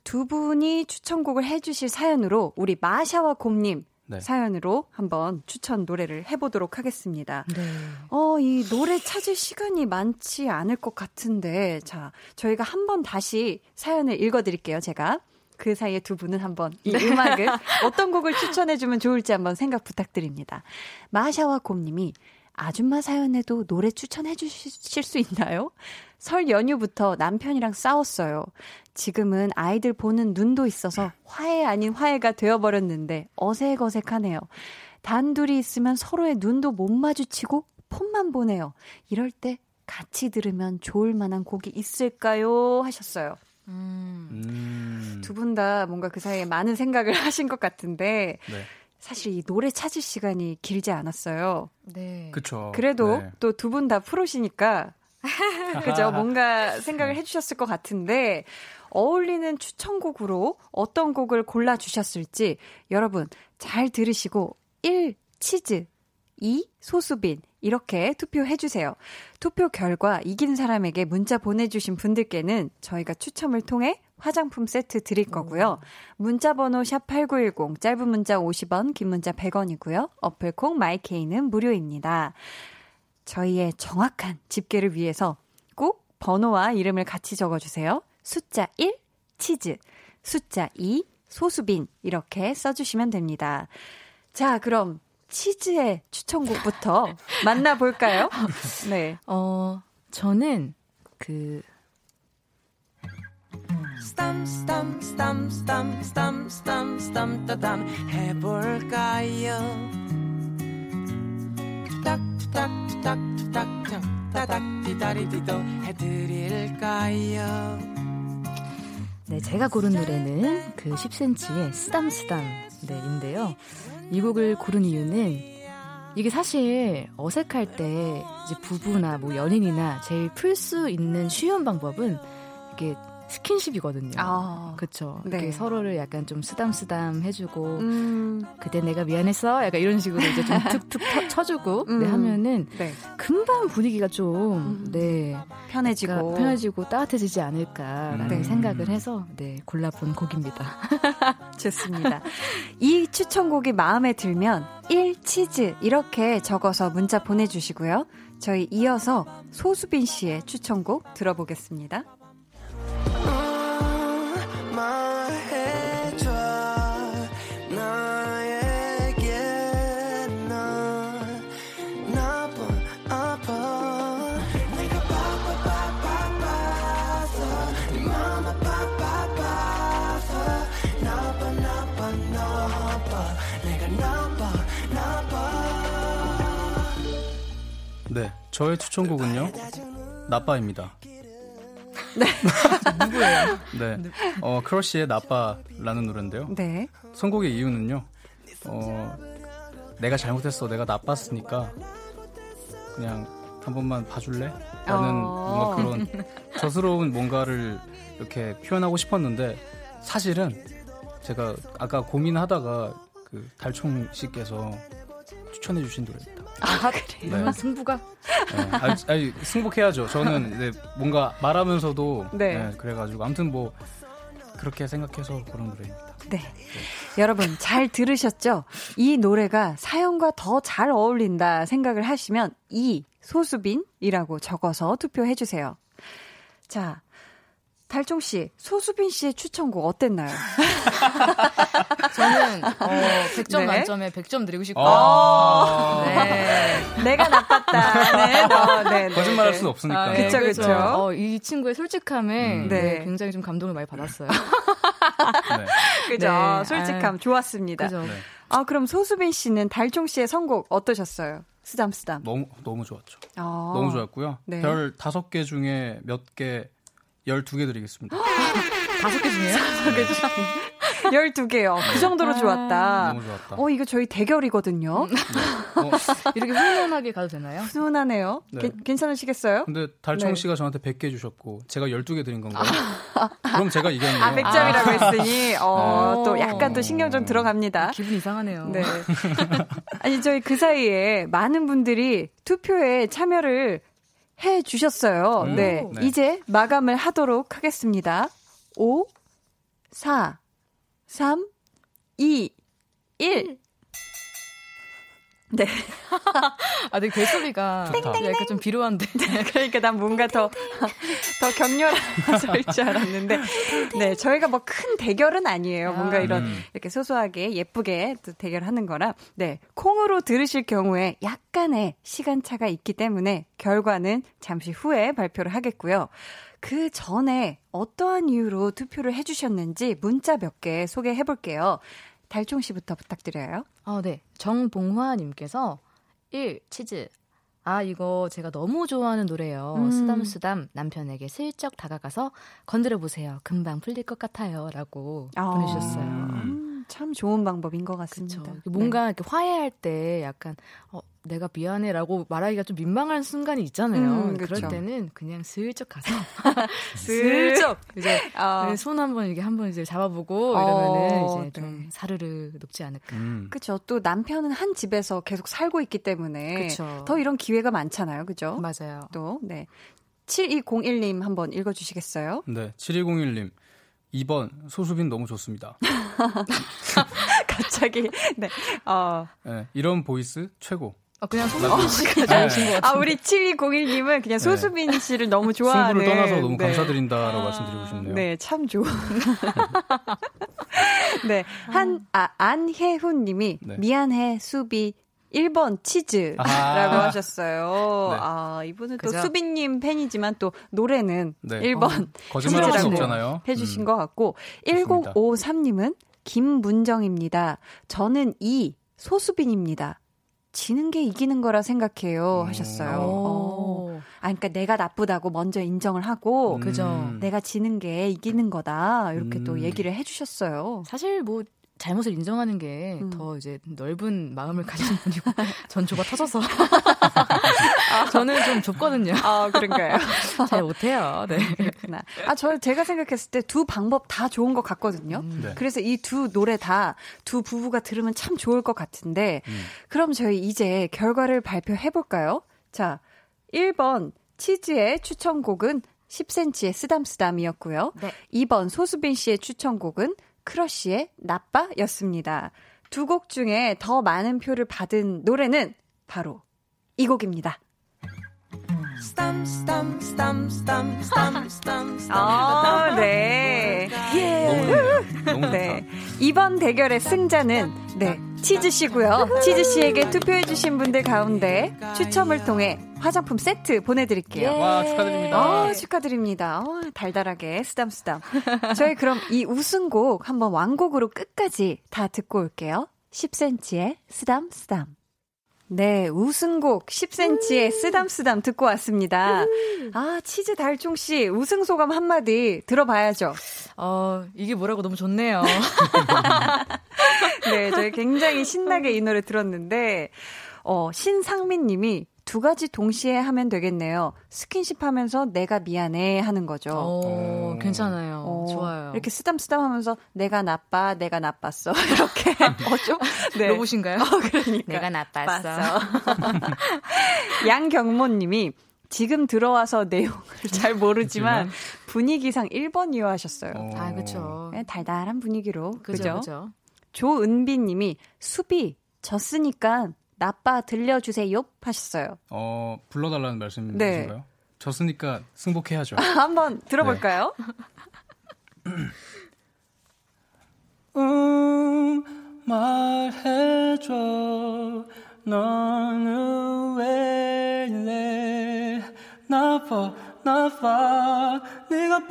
[SPEAKER 1] 두 분이 추천곡을 해주실 사연으로 우리 마샤와 곰님
[SPEAKER 3] 네.
[SPEAKER 1] 사연으로 한번 추천 노래를 해보도록 하겠습니다.
[SPEAKER 4] 네.
[SPEAKER 1] 어, 이 노래 찾을 시간이 많지 않을 것 같은데, 자, 저희가 한번 다시 사연을 읽어드릴게요, 제가. 그 사이에 두 분은 한번 이 음악을 어떤 곡을 추천해주면 좋을지 한번 생각 부탁드립니다. 마샤와 곰님이 아줌마 사연에도 노래 추천해 주실 수 있나요? 설 연휴부터 남편이랑 싸웠어요. 지금은 아이들 보는 눈도 있어서 화해 아닌 화해가 되어버렸는데 어색어색하네요. 단둘이 있으면 서로의 눈도 못 마주치고 폰만 보내요. 이럴 때 같이 들으면 좋을 만한 곡이 있을까요? 하셨어요.
[SPEAKER 3] 음.
[SPEAKER 1] 두분 다 뭔가 그 사이에 많은 생각을 하신 것 같은데
[SPEAKER 3] 네.
[SPEAKER 1] 사실 이 노래 찾을 시간이 길지 않았어요.
[SPEAKER 4] 네.
[SPEAKER 3] 그쵸.
[SPEAKER 1] 그래도
[SPEAKER 3] 네.
[SPEAKER 1] 또두 분 다 프로시니까 그죠? 뭔가 생각을 해주셨을 것 같은데 어울리는 추천곡으로 어떤 곡을 골라 주셨을지 여러분 잘 들으시고 1. 치즈 2. 소수빈 이렇게 투표해 주세요. 투표 결과 이긴 사람에게 문자 보내주신 분들께는 저희가 추첨을 통해 화장품 세트 드릴 거고요. 문자 번호 샵8910 짧은 문자 50원 긴 문자 100원이고요. 어플콩 마이케이는 무료입니다. 저희의 정확한 집계를 위해서 꼭 번호와 이름을 같이 적어주세요. 숫자 1, 치즈. 숫자 2, 소수빈. 이렇게 써주시면 됩니다. 자, 그럼 치즈의 추천곡부터 만나볼까요? 네.
[SPEAKER 4] 어, 저는 그
[SPEAKER 6] 스탐 스탐 스탐 스탐 스탐 스탐 스탐 따담 해볼까요 투닥 투닥 투닥 투닥 탕 따닥 디다리디도 해드릴까요
[SPEAKER 4] 네, 제가 고른 노래는 그 10cm의 쓰담쓰담 네 인데요. 이 곡을 고른 이유는 이게 사실 어색할 때 이제 부부나 뭐 연인이나 제일 풀 수 있는 쉬운 방법은 이게 스킨십이거든요.
[SPEAKER 1] 아.
[SPEAKER 4] 그쵸.
[SPEAKER 1] 네.
[SPEAKER 4] 서로를 약간 좀 쓰담쓰담 해주고,
[SPEAKER 1] 음,
[SPEAKER 4] 그때 내가 미안했어? 약간 이런 식으로 이제 좀 툭툭 터- 쳐주고, 네,
[SPEAKER 1] 음.
[SPEAKER 4] 하면은
[SPEAKER 1] 네.
[SPEAKER 4] 금방 분위기가 좀,
[SPEAKER 1] 음.
[SPEAKER 4] 네.
[SPEAKER 1] 편해지고.
[SPEAKER 4] 편해지고 따뜻해지지 않을까라는
[SPEAKER 3] 음.
[SPEAKER 4] 생각을 해서, 네, 골라본 곡입니다.
[SPEAKER 1] 좋습니다. 이 추천곡이 마음에 들면 1 치즈 이렇게 적어서 문자 보내주시고요. 저희 이어서 소수빈 씨의 추천곡 들어보겠습니다.
[SPEAKER 6] 네,
[SPEAKER 3] 저의 추천곡은요. 나빠입니다.
[SPEAKER 4] 누구예요?
[SPEAKER 3] 네. 어, 크러쉬의 나빠라는 노래인데요.
[SPEAKER 1] 네.
[SPEAKER 3] 선곡의 이유는요. 어, 내가 잘못했어. 내가 나빴으니까 그냥 한 번만 봐줄래? 라는
[SPEAKER 1] 어.
[SPEAKER 3] 뭔가 그런 저스러운 뭔가를 이렇게 표현하고 싶었는데 사실은 제가 아까 고민하다가 그 달총 씨께서 추천해 주신 노래입니다.
[SPEAKER 4] 아, 그래.
[SPEAKER 3] 네.
[SPEAKER 4] 이러면 승부가?
[SPEAKER 3] 네. 아니, 아니, 승복해야죠. 저는 네, 뭔가 말하면서도
[SPEAKER 1] 네.
[SPEAKER 3] 네, 그래가지고 아무튼 뭐 그렇게 생각해서 그런 노래입니다.
[SPEAKER 1] 네. 여러분, 잘 들으셨죠? 이 노래가 사연과 더 잘 어울린다 생각을 하시면 이 소수빈이라고 적어서 투표해 주세요. 자, 달종 씨, 소수빈 씨의 추천곡 어땠나요?
[SPEAKER 4] 저는, 어, 100점
[SPEAKER 1] 네.
[SPEAKER 4] 만점에 100점 드리고 싶고요.
[SPEAKER 3] 아~
[SPEAKER 4] 네.
[SPEAKER 1] 내가 나빴다. 네, 어, 네, 네,
[SPEAKER 3] 거짓말할
[SPEAKER 1] 네.
[SPEAKER 3] 수는 없으니까.
[SPEAKER 4] 아,
[SPEAKER 1] 그쵸,
[SPEAKER 4] 그렇죠.
[SPEAKER 1] 그쵸.
[SPEAKER 4] 어, 이 친구의 솔직함에
[SPEAKER 3] 음.
[SPEAKER 4] 네,
[SPEAKER 1] 네.
[SPEAKER 4] 굉장히 좀 감동을 많이 받았어요.
[SPEAKER 3] 네.
[SPEAKER 1] 그죠?
[SPEAKER 4] 네.
[SPEAKER 1] 솔직함
[SPEAKER 4] 아,
[SPEAKER 1] 좋았습니다.
[SPEAKER 4] 그죠.
[SPEAKER 3] 네.
[SPEAKER 1] 아, 그럼 소수빈 씨는 달총 씨의 선곡 어떠셨어요? 쓰담쓰담.
[SPEAKER 3] 너무 너무 좋았죠.
[SPEAKER 1] 아.
[SPEAKER 3] 너무 좋았고요.
[SPEAKER 1] 네.
[SPEAKER 3] 별 다섯 개 중에 몇 개, 열두 개 드리겠습니다.
[SPEAKER 4] 다섯 개 중에요?
[SPEAKER 1] 12개요. 그 정도로 좋았다.
[SPEAKER 3] 너무 좋았다.
[SPEAKER 1] 어, 이거 저희 대결이거든요.
[SPEAKER 3] 어,
[SPEAKER 4] 이렇게 훈훈하게 가도 되나요?
[SPEAKER 1] 훈훈하네요.
[SPEAKER 3] 네.
[SPEAKER 1] 괜- 괜찮으시겠어요?
[SPEAKER 3] 근데 달청
[SPEAKER 1] 네.
[SPEAKER 3] 씨가 저한테 100개 주셨고 제가 12개 드린 건가요? 그럼 제가 이겼네요.
[SPEAKER 1] 아, 100점이라고 했으니, 어,
[SPEAKER 4] 네.
[SPEAKER 1] 또 약간 또 신경 좀 들어갑니다.
[SPEAKER 4] 기분 이상하네요.
[SPEAKER 1] 네. 아니, 저희 그 사이에 많은 분들이 투표에 참여를 해 주셨어요.
[SPEAKER 3] 음,
[SPEAKER 1] 네.
[SPEAKER 3] 네.
[SPEAKER 1] 이제 마감을 하도록 하겠습니다. 5, 4, 3, 2, 1. 네.
[SPEAKER 4] 아, 근데 개소리가
[SPEAKER 3] 좋다.
[SPEAKER 4] 약간 좀 비루한데.
[SPEAKER 1] 그러니까 난 뭔가 더, 더 격렬해질 줄 알았는데. 네. 저희가 뭐 큰 대결은 아니에요. 뭔가 이런
[SPEAKER 3] 음.
[SPEAKER 1] 이렇게 소소하게 예쁘게 또 대결하는 거라. 네. 콩으로 들으실 경우에 약간의 시간차가 있기 때문에 결과는 잠시 후에 발표를 하겠고요. 그 전에 어떠한 이유로 투표를 해주셨는지 문자 몇 개 소개해 볼게요. 달총 씨부터 부탁드려요.
[SPEAKER 4] 아, 네. 정봉화 님께서 1. 치즈. 아, 이거 제가 너무 좋아하는 노래예요.
[SPEAKER 1] 음.
[SPEAKER 4] 쓰담쓰담 남편에게 슬쩍 다가가서 건드려 보세요. 금방 풀릴 것 같아요. 라고
[SPEAKER 1] 아.
[SPEAKER 4] 보내주셨어요.
[SPEAKER 1] 음, 참 좋은 방법인 것 같습니다.
[SPEAKER 4] 그쵸. 뭔가 이렇게 화해할 때 약간, 어, 내가 미안해라고 말하기가 좀 민망한 순간이 있잖아요.
[SPEAKER 1] 음.
[SPEAKER 4] 그럴 때는 그냥 슬쩍 가서
[SPEAKER 1] 슬-
[SPEAKER 4] 슬쩍 이제
[SPEAKER 1] 어.
[SPEAKER 4] 네, 손 한번 이렇게 한번 이제 잡아보고
[SPEAKER 1] 어,
[SPEAKER 4] 이러면은 이제 좀
[SPEAKER 1] 네.
[SPEAKER 4] 사르르 녹지 않을까.
[SPEAKER 3] 음.
[SPEAKER 1] 그쵸. 또 남편은 한 집에서 계속 살고 있기 때문에
[SPEAKER 4] 그쵸.
[SPEAKER 1] 더 이런 기회가 많잖아요. 그죠?
[SPEAKER 4] 맞아요.
[SPEAKER 1] 또, 네. 7201님 한번 읽어 주시겠어요?
[SPEAKER 3] 네, 7201님. 2번 소수빈 너무 좋습니다.
[SPEAKER 1] 갑자기, 네. 어.
[SPEAKER 3] 네, 이런 voice 최고.
[SPEAKER 4] 아, 그냥 소수빈 씨가 잘하신 것
[SPEAKER 1] 아,
[SPEAKER 4] 같아요.
[SPEAKER 1] 우리 7201님은 그냥 소수빈 씨를 너무 좋아하는.
[SPEAKER 3] 네. 승부를 떠나서 너무
[SPEAKER 1] 네.
[SPEAKER 3] 감사드린다라고 말씀드리고 싶네요.
[SPEAKER 1] 네, 참 좋은. 네, 한, 아, 안혜훈 님이
[SPEAKER 3] 네.
[SPEAKER 1] 미안해, 수비. 1번 치즈라고
[SPEAKER 3] 아하.
[SPEAKER 1] 하셨어요.
[SPEAKER 3] 네.
[SPEAKER 1] 아, 이분은 또
[SPEAKER 4] 그죠?
[SPEAKER 1] 수빈님 팬이지만 또 노래는
[SPEAKER 3] 네.
[SPEAKER 1] 1번
[SPEAKER 3] 거짓말할 수
[SPEAKER 1] 치즈라고. 해주신
[SPEAKER 3] 음.
[SPEAKER 1] 것 같고,
[SPEAKER 3] 좋습니다.
[SPEAKER 1] 1053님은 김문정입니다. 저는 이 소수빈입니다. 지는 게 이기는 거라 생각해요.
[SPEAKER 3] 음.
[SPEAKER 1] 하셨어요. 어.
[SPEAKER 4] 오.
[SPEAKER 1] 아, 그러니까 내가 나쁘다고 먼저 인정을 하고,
[SPEAKER 3] 음.
[SPEAKER 4] 그죠.
[SPEAKER 1] 내가 지는 게 이기는 거다. 이렇게 또
[SPEAKER 3] 음.
[SPEAKER 1] 얘기를 해주셨어요.
[SPEAKER 4] 사실 뭐 잘못을 인정하는 게
[SPEAKER 1] 음.
[SPEAKER 4] 더 이제 넓은 마음을 가진 분이고 전 좁아 터져서 저는 좀 좁거든요.
[SPEAKER 1] 아, 그런가요?
[SPEAKER 4] 잘 못해요. 네.
[SPEAKER 1] 그렇구나. 아, 저 제가 생각했을 때 두 방법 다 좋은 것 같거든요.
[SPEAKER 3] 네.
[SPEAKER 1] 그래서 이 두 노래 다 두 부부가 들으면 참 좋을 것 같은데,
[SPEAKER 3] 음.
[SPEAKER 1] 그럼 저희 이제 결과를 발표해 볼까요? 자, 1번 치즈의 추천곡은 10cm의 쓰담쓰담이었고요.
[SPEAKER 4] 네.
[SPEAKER 1] 2번 소수빈 씨의 추천곡은 크러쉬의 나빠였습니다. 두 곡 중에 더 많은 표를 받은 노래는 바로 이 곡입니다.
[SPEAKER 6] Stam, stam, stam, stam, stam, stam, stam.
[SPEAKER 1] 아, 네.
[SPEAKER 3] 너무 좋네요. 너무 좋다.
[SPEAKER 1] 네. 이번 대결의 승자는 네, 치즈 씨고요. 치즈 씨에게 투표해 주신 분들 가운데 추첨을 통해 화장품 세트 보내 드릴게요.
[SPEAKER 3] 와 축하드립니다.
[SPEAKER 1] 아, 축하드립니다. 어, 달달하게 쓰담쓰담. 저희 그럼 이 우승곡 한번 완곡으로 끝까지 다 듣고 올게요. 10cm의 쓰담쓰담. 네, 우승곡 10cm의 쓰담쓰담 듣고 왔습니다. 아, 치즈 달총 씨 우승 소감 한마디 들어봐야죠.
[SPEAKER 4] 어, 이게 뭐라고 너무 좋네요.
[SPEAKER 1] 네, 저희 굉장히 신나게 이 노래 들었는데, 어, 신상민 님이 두 가지 동시에 하면 되겠네요. 스킨십 하면서 내가 미안해 하는 거죠.
[SPEAKER 4] 어,
[SPEAKER 3] 어.
[SPEAKER 4] 괜찮아요.
[SPEAKER 1] 어,
[SPEAKER 4] 좋아요.
[SPEAKER 1] 이렇게 쓰담쓰담 하면서 내가 나빠, 내가 나빴어. 이렇게. 어, 좀? 네.
[SPEAKER 4] 로봇인가요?
[SPEAKER 1] 그러니까.
[SPEAKER 4] 내가 나빴어.
[SPEAKER 1] 양경모 님이 지금 들어와서 내용을 잘 모르지만 분위기상 1번이요 하셨어요.
[SPEAKER 3] 어.
[SPEAKER 4] 아, 그쵸.
[SPEAKER 1] 네, 달달한 분위기로.
[SPEAKER 4] 그죠,
[SPEAKER 1] 그죠?
[SPEAKER 4] 그죠.
[SPEAKER 1] 조은비 님이 수비 졌으니까 나빠 들려주세요 하셨어요.
[SPEAKER 3] 어, 불러달라는 말씀이신가요?
[SPEAKER 1] 네.
[SPEAKER 3] 졌으니까 승복해야죠.
[SPEAKER 1] 한번 들어볼까요?
[SPEAKER 3] 음, 말해줘. 너는 왜 이래? 나빠, 나빠. 네가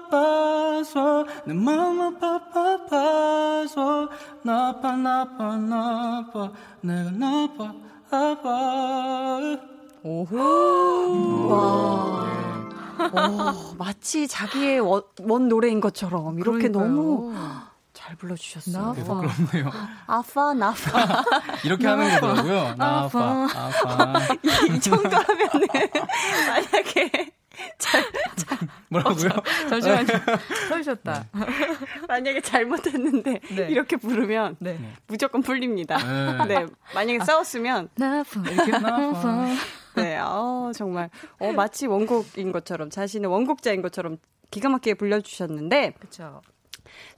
[SPEAKER 3] 바바바바바서 내 맘만 바바바서 나빠 나빠 나빠 내가 나빠 아빠
[SPEAKER 1] 오호. 와. 어, 마치 자기의 원, 원 노래인 것처럼 이렇게
[SPEAKER 4] 그러니까요.
[SPEAKER 1] 너무 잘 불러주셨어요.
[SPEAKER 3] 그래서 그렇네요.
[SPEAKER 1] 아파, 나파.
[SPEAKER 3] 이렇게 하는 거더라고요. 나빠 아빠
[SPEAKER 1] 이, 이 정도 하면은, 만약에, 잘,
[SPEAKER 3] 뭐라고요?
[SPEAKER 4] 잠시만요. 서주셨다.
[SPEAKER 1] 만약에 잘못했는데,
[SPEAKER 4] 네.
[SPEAKER 1] 이렇게 부르면
[SPEAKER 4] 네.
[SPEAKER 1] 무조건 풀립니다.
[SPEAKER 3] 네.
[SPEAKER 1] 네. 만약에 싸웠으면,
[SPEAKER 4] 나빠 이렇게 나빠.
[SPEAKER 1] 네, 어, 정말, 어, 마치 원곡인 것처럼, 자신의 원곡자인 것처럼 기가 막히게 불려주셨는데,
[SPEAKER 4] 그렇죠.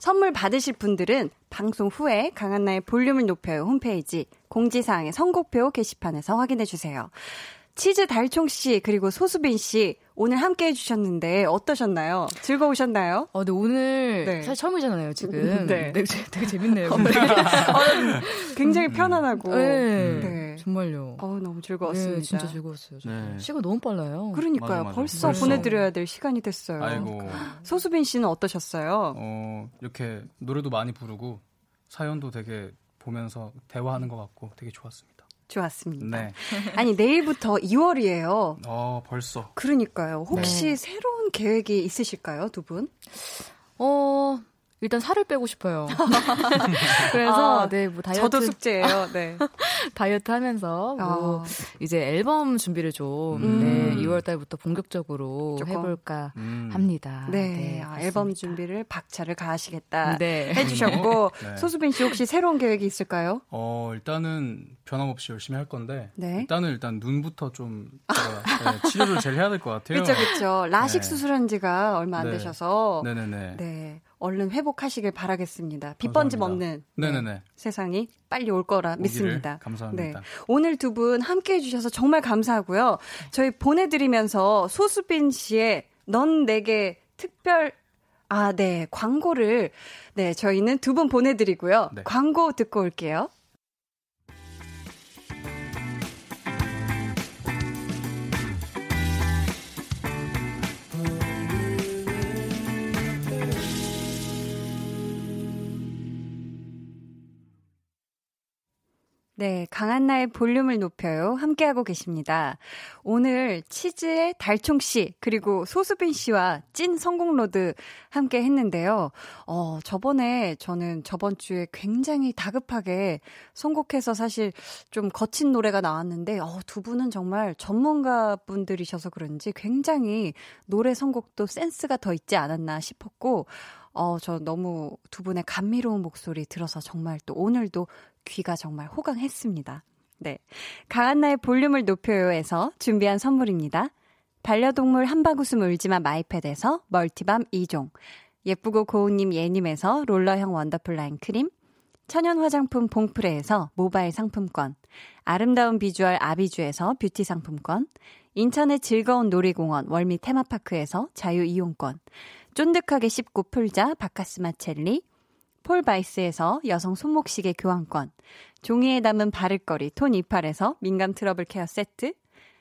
[SPEAKER 1] 선물 받으실 분들은 방송 후에 강한나의 볼륨을 높여요 홈페이지 공지사항의 선곡표 게시판에서 확인해 주세요. 치즈 달총 씨 그리고 소수빈 씨 오늘 함께 해주셨는데 어떠셨나요? 즐거우셨나요?
[SPEAKER 4] 어, 근데 오늘
[SPEAKER 1] 네.
[SPEAKER 4] 사실 처음이잖아요, 지금.
[SPEAKER 1] 네.
[SPEAKER 4] 되게, 되게 재밌네요.
[SPEAKER 1] 굉장히 편안하고
[SPEAKER 4] 네.
[SPEAKER 1] 네.
[SPEAKER 4] 정말요.
[SPEAKER 1] 어, 너무 즐거웠습니다.
[SPEAKER 4] 네, 진짜 즐거웠어요.
[SPEAKER 3] 네.
[SPEAKER 4] 시간 너무 빨라요.
[SPEAKER 1] 그러니까요.
[SPEAKER 3] 맞아, 맞아.
[SPEAKER 1] 벌써
[SPEAKER 3] 벌써.
[SPEAKER 1] 보내드려야 될 시간이 됐어요.
[SPEAKER 3] 아이고
[SPEAKER 1] 소수빈 씨는 어떠셨어요?
[SPEAKER 3] 어 이렇게 노래도 많이 부르고 사연도 되게 보면서 대화하는 것 같고 되게 좋았습니다.
[SPEAKER 1] 좋았습니다.
[SPEAKER 3] 네.
[SPEAKER 1] 아니 내일부터 2월이에요.
[SPEAKER 3] 어 벌써
[SPEAKER 1] 그러니까요. 혹시
[SPEAKER 4] 네.
[SPEAKER 1] 새로운 계획이 있으실까요, 두 분?
[SPEAKER 4] 어, 일단 살을 빼고 싶어요. 그래서,
[SPEAKER 1] 아,
[SPEAKER 4] 네, 뭐 다이어트.
[SPEAKER 1] 저도 숙제예요. 네.
[SPEAKER 4] 다이어트 하면서, 뭐,
[SPEAKER 1] 아,
[SPEAKER 4] 이제 앨범 준비를 좀,
[SPEAKER 3] 음.
[SPEAKER 4] 네, 2월 달부터 본격적으로
[SPEAKER 1] 조금.
[SPEAKER 4] 해볼까
[SPEAKER 3] 음.
[SPEAKER 4] 합니다.
[SPEAKER 1] 네, 아,
[SPEAKER 4] 그렇습니다.
[SPEAKER 1] 앨범 준비를 박차를 가하시겠다
[SPEAKER 4] 네.
[SPEAKER 1] 해주셨고
[SPEAKER 3] 네.
[SPEAKER 1] 소수빈 씨 혹시 새로운 계획이 있을까요?
[SPEAKER 3] 어 일단은 변함없이 열심히 할 건데
[SPEAKER 1] 네.
[SPEAKER 3] 일단은 일단 눈부터 좀 제가, 네, 치료를 제일 해야 될 것 같아요.
[SPEAKER 1] 그렇죠, 그렇죠. 라식
[SPEAKER 3] 네.
[SPEAKER 1] 수술한 지가 얼마 안
[SPEAKER 3] 네.
[SPEAKER 1] 되셔서
[SPEAKER 3] 네네네.
[SPEAKER 1] 네, 얼른 회복하시길 바라겠습니다.
[SPEAKER 3] 감사합니다.
[SPEAKER 1] 없는
[SPEAKER 3] 네네네.
[SPEAKER 1] 세상이 빨리 올 거라 믿습니다.
[SPEAKER 3] 감사합니다.
[SPEAKER 1] 네. 오늘 두 분 함께 해주셔서 정말 감사하고요. 저희 보내드리면서 소수빈 씨의 넌 내게 특별 아, 네. 광고를 네, 저희는 두 분 보내드리고요.
[SPEAKER 3] 네.
[SPEAKER 1] 광고 듣고 올게요. 네, 강한나의 볼륨을 높여요. 함께하고 계십니다. 오늘 치즈의 달총 씨, 그리고 소수빈 씨와 찐 성공로드 함께 했는데요. 어, 저번에 저는 저번 주에 굉장히 다급하게 선곡해서 사실 좀 거친 노래가 나왔는데, 어, 두 분은 정말 전문가 분들이셔서 그런지 굉장히 노래 선곡도 센스가 더 있지 않았나 싶었고, 어, 저 너무 두 분의 감미로운 목소리 들어서 정말 또 오늘도 귀가 정말 호강했습니다. 네. 강한나의 볼륨을 높여요에서 준비한 선물입니다. 반려동물 한바구음 울지마 마이패드에서 멀티밤 2종. 예쁘고 고운님 예님에서 롤러형 원더풀 라인 크림. 천연 화장품 봉프레에서 모바일 상품권. 아름다운 비주얼 아비주에서 뷰티 상품권. 인천의 즐거운 놀이공원 월미 테마파크에서 자유 이용권. 쫀득하게 씹고 풀자 박카스맛 젤리. 폴 바이스에서 여성 손목시계 교환권, 종이에 담은 바를거리 톤 이팔에서 민감 트러블 케어 세트,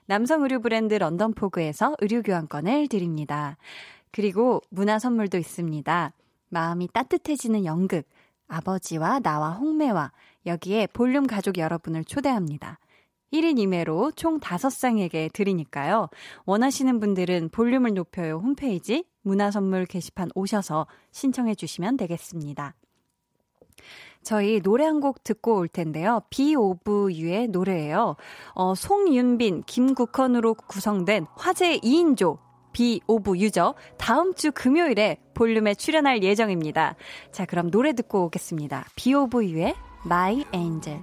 [SPEAKER 1] 남성 의류 브랜드 런던 포그에서 의류 교환권을 드립니다. 그리고 문화 선물도 있습니다. 마음이 따뜻해지는 연극, 아버지와 나와 홍매와 여기에 볼륨 가족 여러분을 초대합니다. 1인 2매로 총 5쌍에게 드리니까요. 원하시는 분들은 볼륨을 높여요 홈페이지 문화선물 게시판 오셔서 신청해 주시면 되겠습니다. 저희 노래 한 곡 듣고 올 텐데요. B OF YOU의 노래예요. 어, 송윤빈, 김국헌으로 구성된 화제 2인조 B OF YOU죠. 다음 주 금요일에 볼륨에 출연할 예정입니다. 자, 그럼 노래 듣고 오겠습니다. B OF YOU의 My Angel.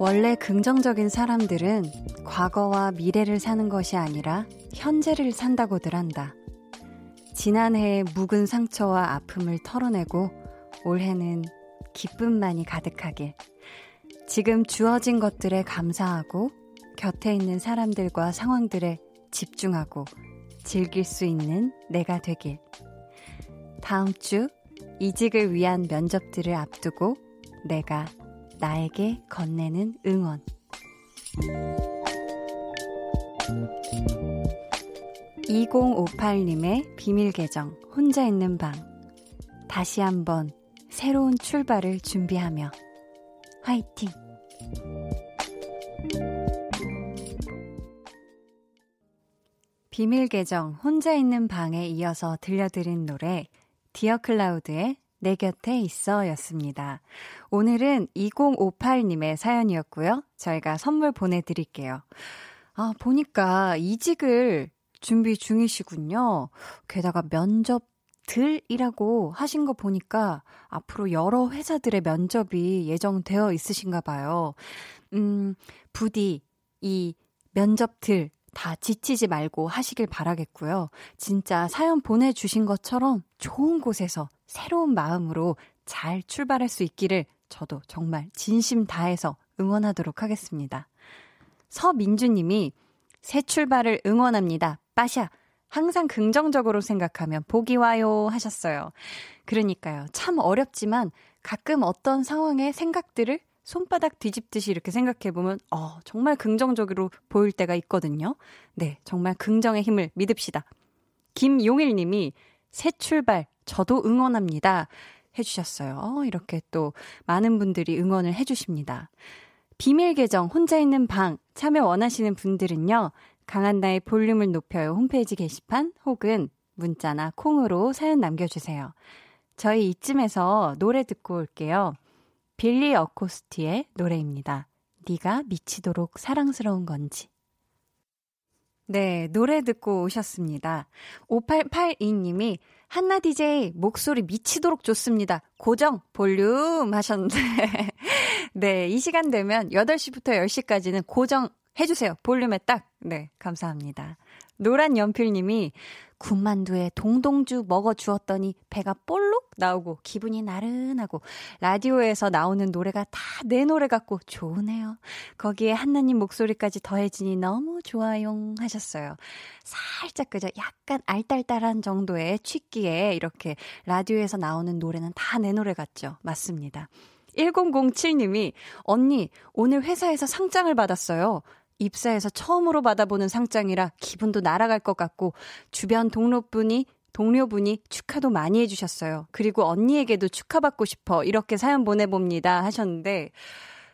[SPEAKER 1] 원래 긍정적인 사람들은 과거와 미래를 사는 것이 아니라 현재를 산다고들 한다. 지난해의 묵은 상처와 아픔을 털어내고 올해는 기쁨만이 가득하길. 지금 주어진 것들에 감사하고 곁에 있는 사람들과 상황들에 집중하고 즐길 수 있는 내가 되길. 다음 주 이직을 위한 면접들을 앞두고 내가 나에게 건네는 응원. 2058님의 비밀 계정, 혼자 있는 방. 다시 한번 새로운 출발을 준비하며 화이팅! 비밀 계정, 혼자 있는 방에 이어서 들려드린 노래, 디어 클라우드의 내 곁에 있어 였습니다. 오늘은 2058님의 사연이었고요. 저희가 선물 보내드릴게요. 아, 보니까 이직을 준비 중이시군요. 게다가 면접 들이라고 하신 거 보니까 앞으로 여러 회사들의 면접이 예정되어 있으신가 봐요. 음, 부디 이 면접들 다 지치지 말고 하시길 바라겠고요. 진짜 사연 보내주신 것처럼 좋은 곳에서 새로운 마음으로 잘 출발할 수 있기를 저도 정말 진심 다해서 응원하도록 하겠습니다. 서민주님이 새 출발을 응원합니다. 빠샤. 항상 긍정적으로 생각하면 복이 와요 하셨어요. 그러니까요. 참 어렵지만 가끔 어떤 상황의 생각들을 손바닥 뒤집듯이 이렇게 생각해 보면, 어, 정말 긍정적으로 보일 때가 있거든요. 네, 정말 긍정의 힘을 믿읍시다. 김용일 님이 새 출발, 저도 응원합니다. 해주셨어요. 어, 이렇게 또 많은 분들이 응원을 해주십니다. 비밀 계정 혼자 있는 방 참여 원하시는 분들은요. 강한나의 볼륨을 높여요 홈페이지 게시판 혹은 문자나 콩으로 사연 남겨주세요. 저희 이쯤에서 노래 듣고 올게요. 빌리 어코스티의 노래입니다. 네가 미치도록 사랑스러운 건지. 네, 노래 듣고 오셨습니다. 5882님이 한나 DJ 목소리 미치도록 좋습니다. 고정 볼륨 하셨는데 네, 이 시간 되면 8시부터 10시까지는 고정 해주세요. 볼륨에 딱. 네, 감사합니다. 노란 연필님이 군만두에 동동주 먹어 주었더니 배가 볼록 나오고 기분이 나른하고 라디오에서 나오는 노래가 다 내 노래 같고 좋으네요. 거기에 한나님 목소리까지 더해지니 너무 좋아요 하셨어요. 살짝 그저 약간 알딸딸한 정도의 취기에 이렇게 라디오에서 나오는 노래는 다 내 노래 같죠. 맞습니다. 1007님이 언니 오늘 회사에서 상장을 받았어요. 입사해서 처음으로 받아보는 상장이라 기분도 날아갈 것 같고 주변 동료분이 동료분이 축하도 많이 해주셨어요. 그리고 언니에게도 축하받고 싶어 이렇게 사연 보내봅니다 하셨는데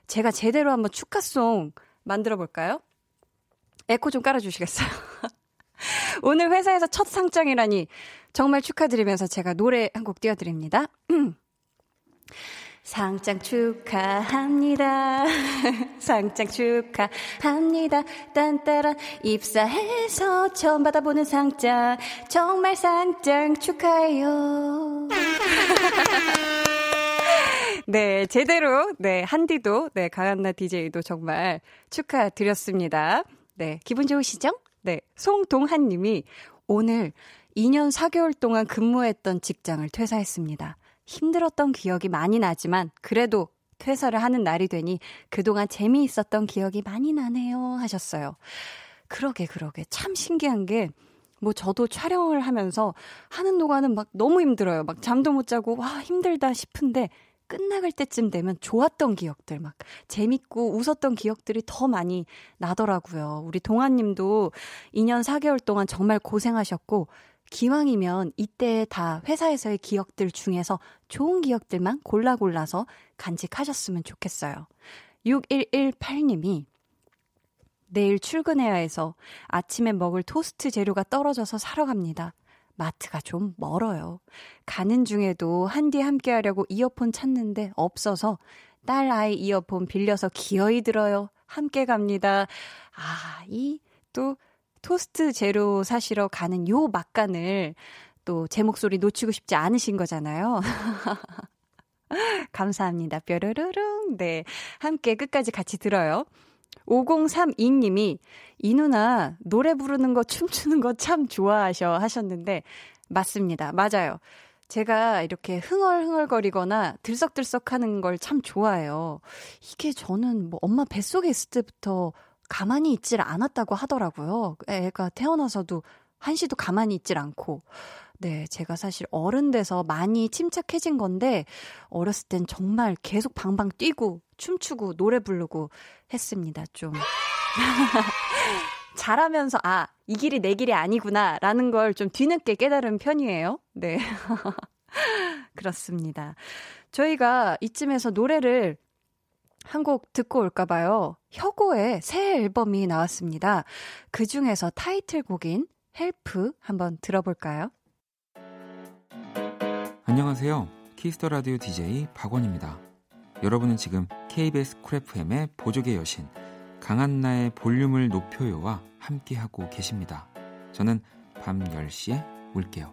[SPEAKER 1] 제가 제대로 한번 축하송 만들어 볼까요? 에코 좀 깔아주시겠어요? 오늘 회사에서 첫 상장이라니 정말 축하드리면서 제가 노래 한 곡 띄워드립니다. 상장 축하합니다. 상장 축하합니다. 딴따란 입사해서 처음 받아보는 상장 정말 상장 축하해요. 네, 제대로 네, 한디도 네, 강한나 DJ도 정말 축하드렸습니다. 네, 기분 좋으시죠? 네, 송동한 님이 오늘 2년 4개월 동안 근무했던 직장을 퇴사했습니다. 힘들었던 기억이 많이 나지만 그래도 퇴사를 하는 날이 되니 그동안 재미있었던 기억이 많이 나네요 하셨어요. 그러게 그러게 참 신기한 게 뭐 저도 촬영을 하면서 하는 동안은 막 너무 힘들어요. 막 잠도 못 자고 와 힘들다 싶은데 끝나갈 때쯤 되면 좋았던 기억들 막 재밌고 웃었던 기억들이 더 많이 나더라고요. 우리 동아님도 2년 4개월 동안 정말 고생하셨고 기왕이면 이때 다 회사에서의 기억들 중에서 좋은 기억들만 골라 골라서 간직하셨으면 좋겠어요. 6118님이 내일 출근해야 해서 아침에 먹을 토스트 재료가 떨어져서 사러 갑니다. 마트가 좀 멀어요. 가는 중에도 한디 함께 하려고 이어폰 찾는데 없어서 딸 아이 이어폰 빌려서 기어이 들어요. 함께 갑니다. 아, 이 또 토스트 재료 사시러 가는 요 막간을 또 제 목소리 놓치고 싶지 않으신 거잖아요. 감사합니다. 뾰르르릉. 네. 함께 끝까지 같이 들어요. 5032님이 이 누나 노래 부르는 거 춤추는 거 참 좋아하셔 하셨는데 맞습니다. 맞아요. 제가 이렇게 흥얼흥얼거리거나 들썩들썩 하는 걸 참 좋아해요. 이게 저는 뭐 엄마 뱃속에 있을 때부터 가만히 있질 않았다고 하더라고요. 애가 태어나서도 한시도 가만히 있질 않고. 네, 제가 사실 어른 돼서 많이 침착해진 건데, 어렸을 땐 정말 계속 방방 뛰고, 춤추고, 노래 부르고 했습니다, 좀. 잘하면서, 아, 이 길이 내 길이 아니구나, 라는 걸 좀 뒤늦게 깨달은 편이에요. 네. 그렇습니다. 저희가 이쯤에서 노래를 한 곡 듣고 올까봐요. 혁오의 새 앨범이 나왔습니다. 그 중에서 타이틀곡인 Help 한번 들어볼까요?
[SPEAKER 7] 안녕하세요. Kiss the Radio DJ 박원입니다. 여러분은 지금 KBS Cool FM의 보조개 여신 강한나의 볼륨을 높여요와 함께하고 계십니다. 저는 밤 10시에 올게요.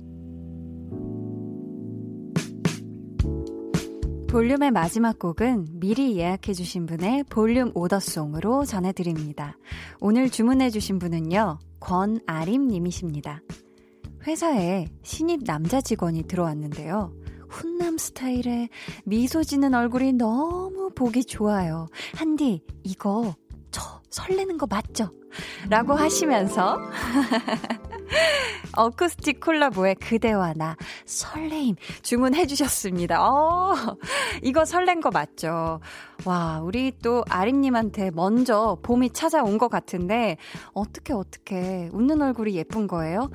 [SPEAKER 1] 볼륨의 마지막 곡은 미리 예약해주신 분의 볼륨 오더송으로 전해드립니다. 오늘 주문해주신 분은요, 권아림님이십니다. 회사에 신입 남자 직원이 들어왔는데요. 훈남 스타일의 미소 지는 얼굴이 너무 보기 좋아요. 한디, 이거 저 설레는 거 맞죠? 라고 하시면서 어쿠스틱 콜라보의 그대와 나 설레임 주문해 주셨습니다. 어, 이거 설렌 거 맞죠? 와, 우리 또 아림님한테 먼저 봄이 찾아온 것 같은데 어떻게 어떻게 웃는 얼굴이 예쁜 거예요?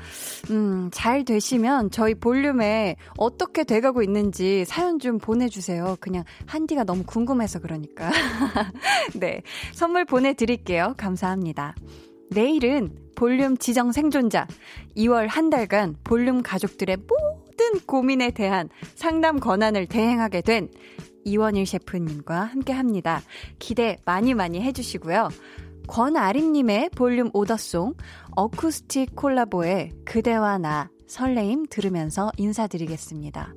[SPEAKER 1] 음, 잘 되시면 저희 볼륨에 어떻게 돼가고 있는지 사연 좀 보내주세요. 그냥 한디가 너무 궁금해서 그러니까. 네, 선물 보내드릴게요. 감사합니다. 내일은 볼륨 지정 생존자 2월 한 달간 볼륨 가족들의 모든 고민에 대한 상담 권한을 대행하게 된 이원일 셰프님과 함께 합니다. 기대 많이 많이 해주시고요. 권아림님의 볼륨 오더송 어쿠스틱 콜라보의 그대와 나 설레임 들으면서 인사드리겠습니다.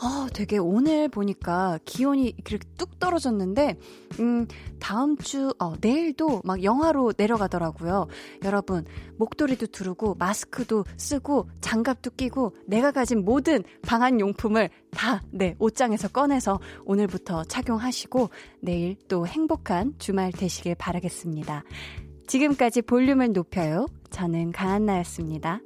[SPEAKER 1] 아, 되게 오늘 보니까 기온이 이렇게 뚝 떨어졌는데, 음, 다음 주, 어, 내일도 막 영하로 내려가더라고요. 여러분, 목도리도 두르고, 마스크도 쓰고, 장갑도 끼고, 내가 가진 모든 방한 용품을 다, 네, 옷장에서 꺼내서 오늘부터 착용하시고, 내일 또 행복한 주말 되시길 바라겠습니다. 지금까지 볼륨을 높여요. 저는 강한나였습니다.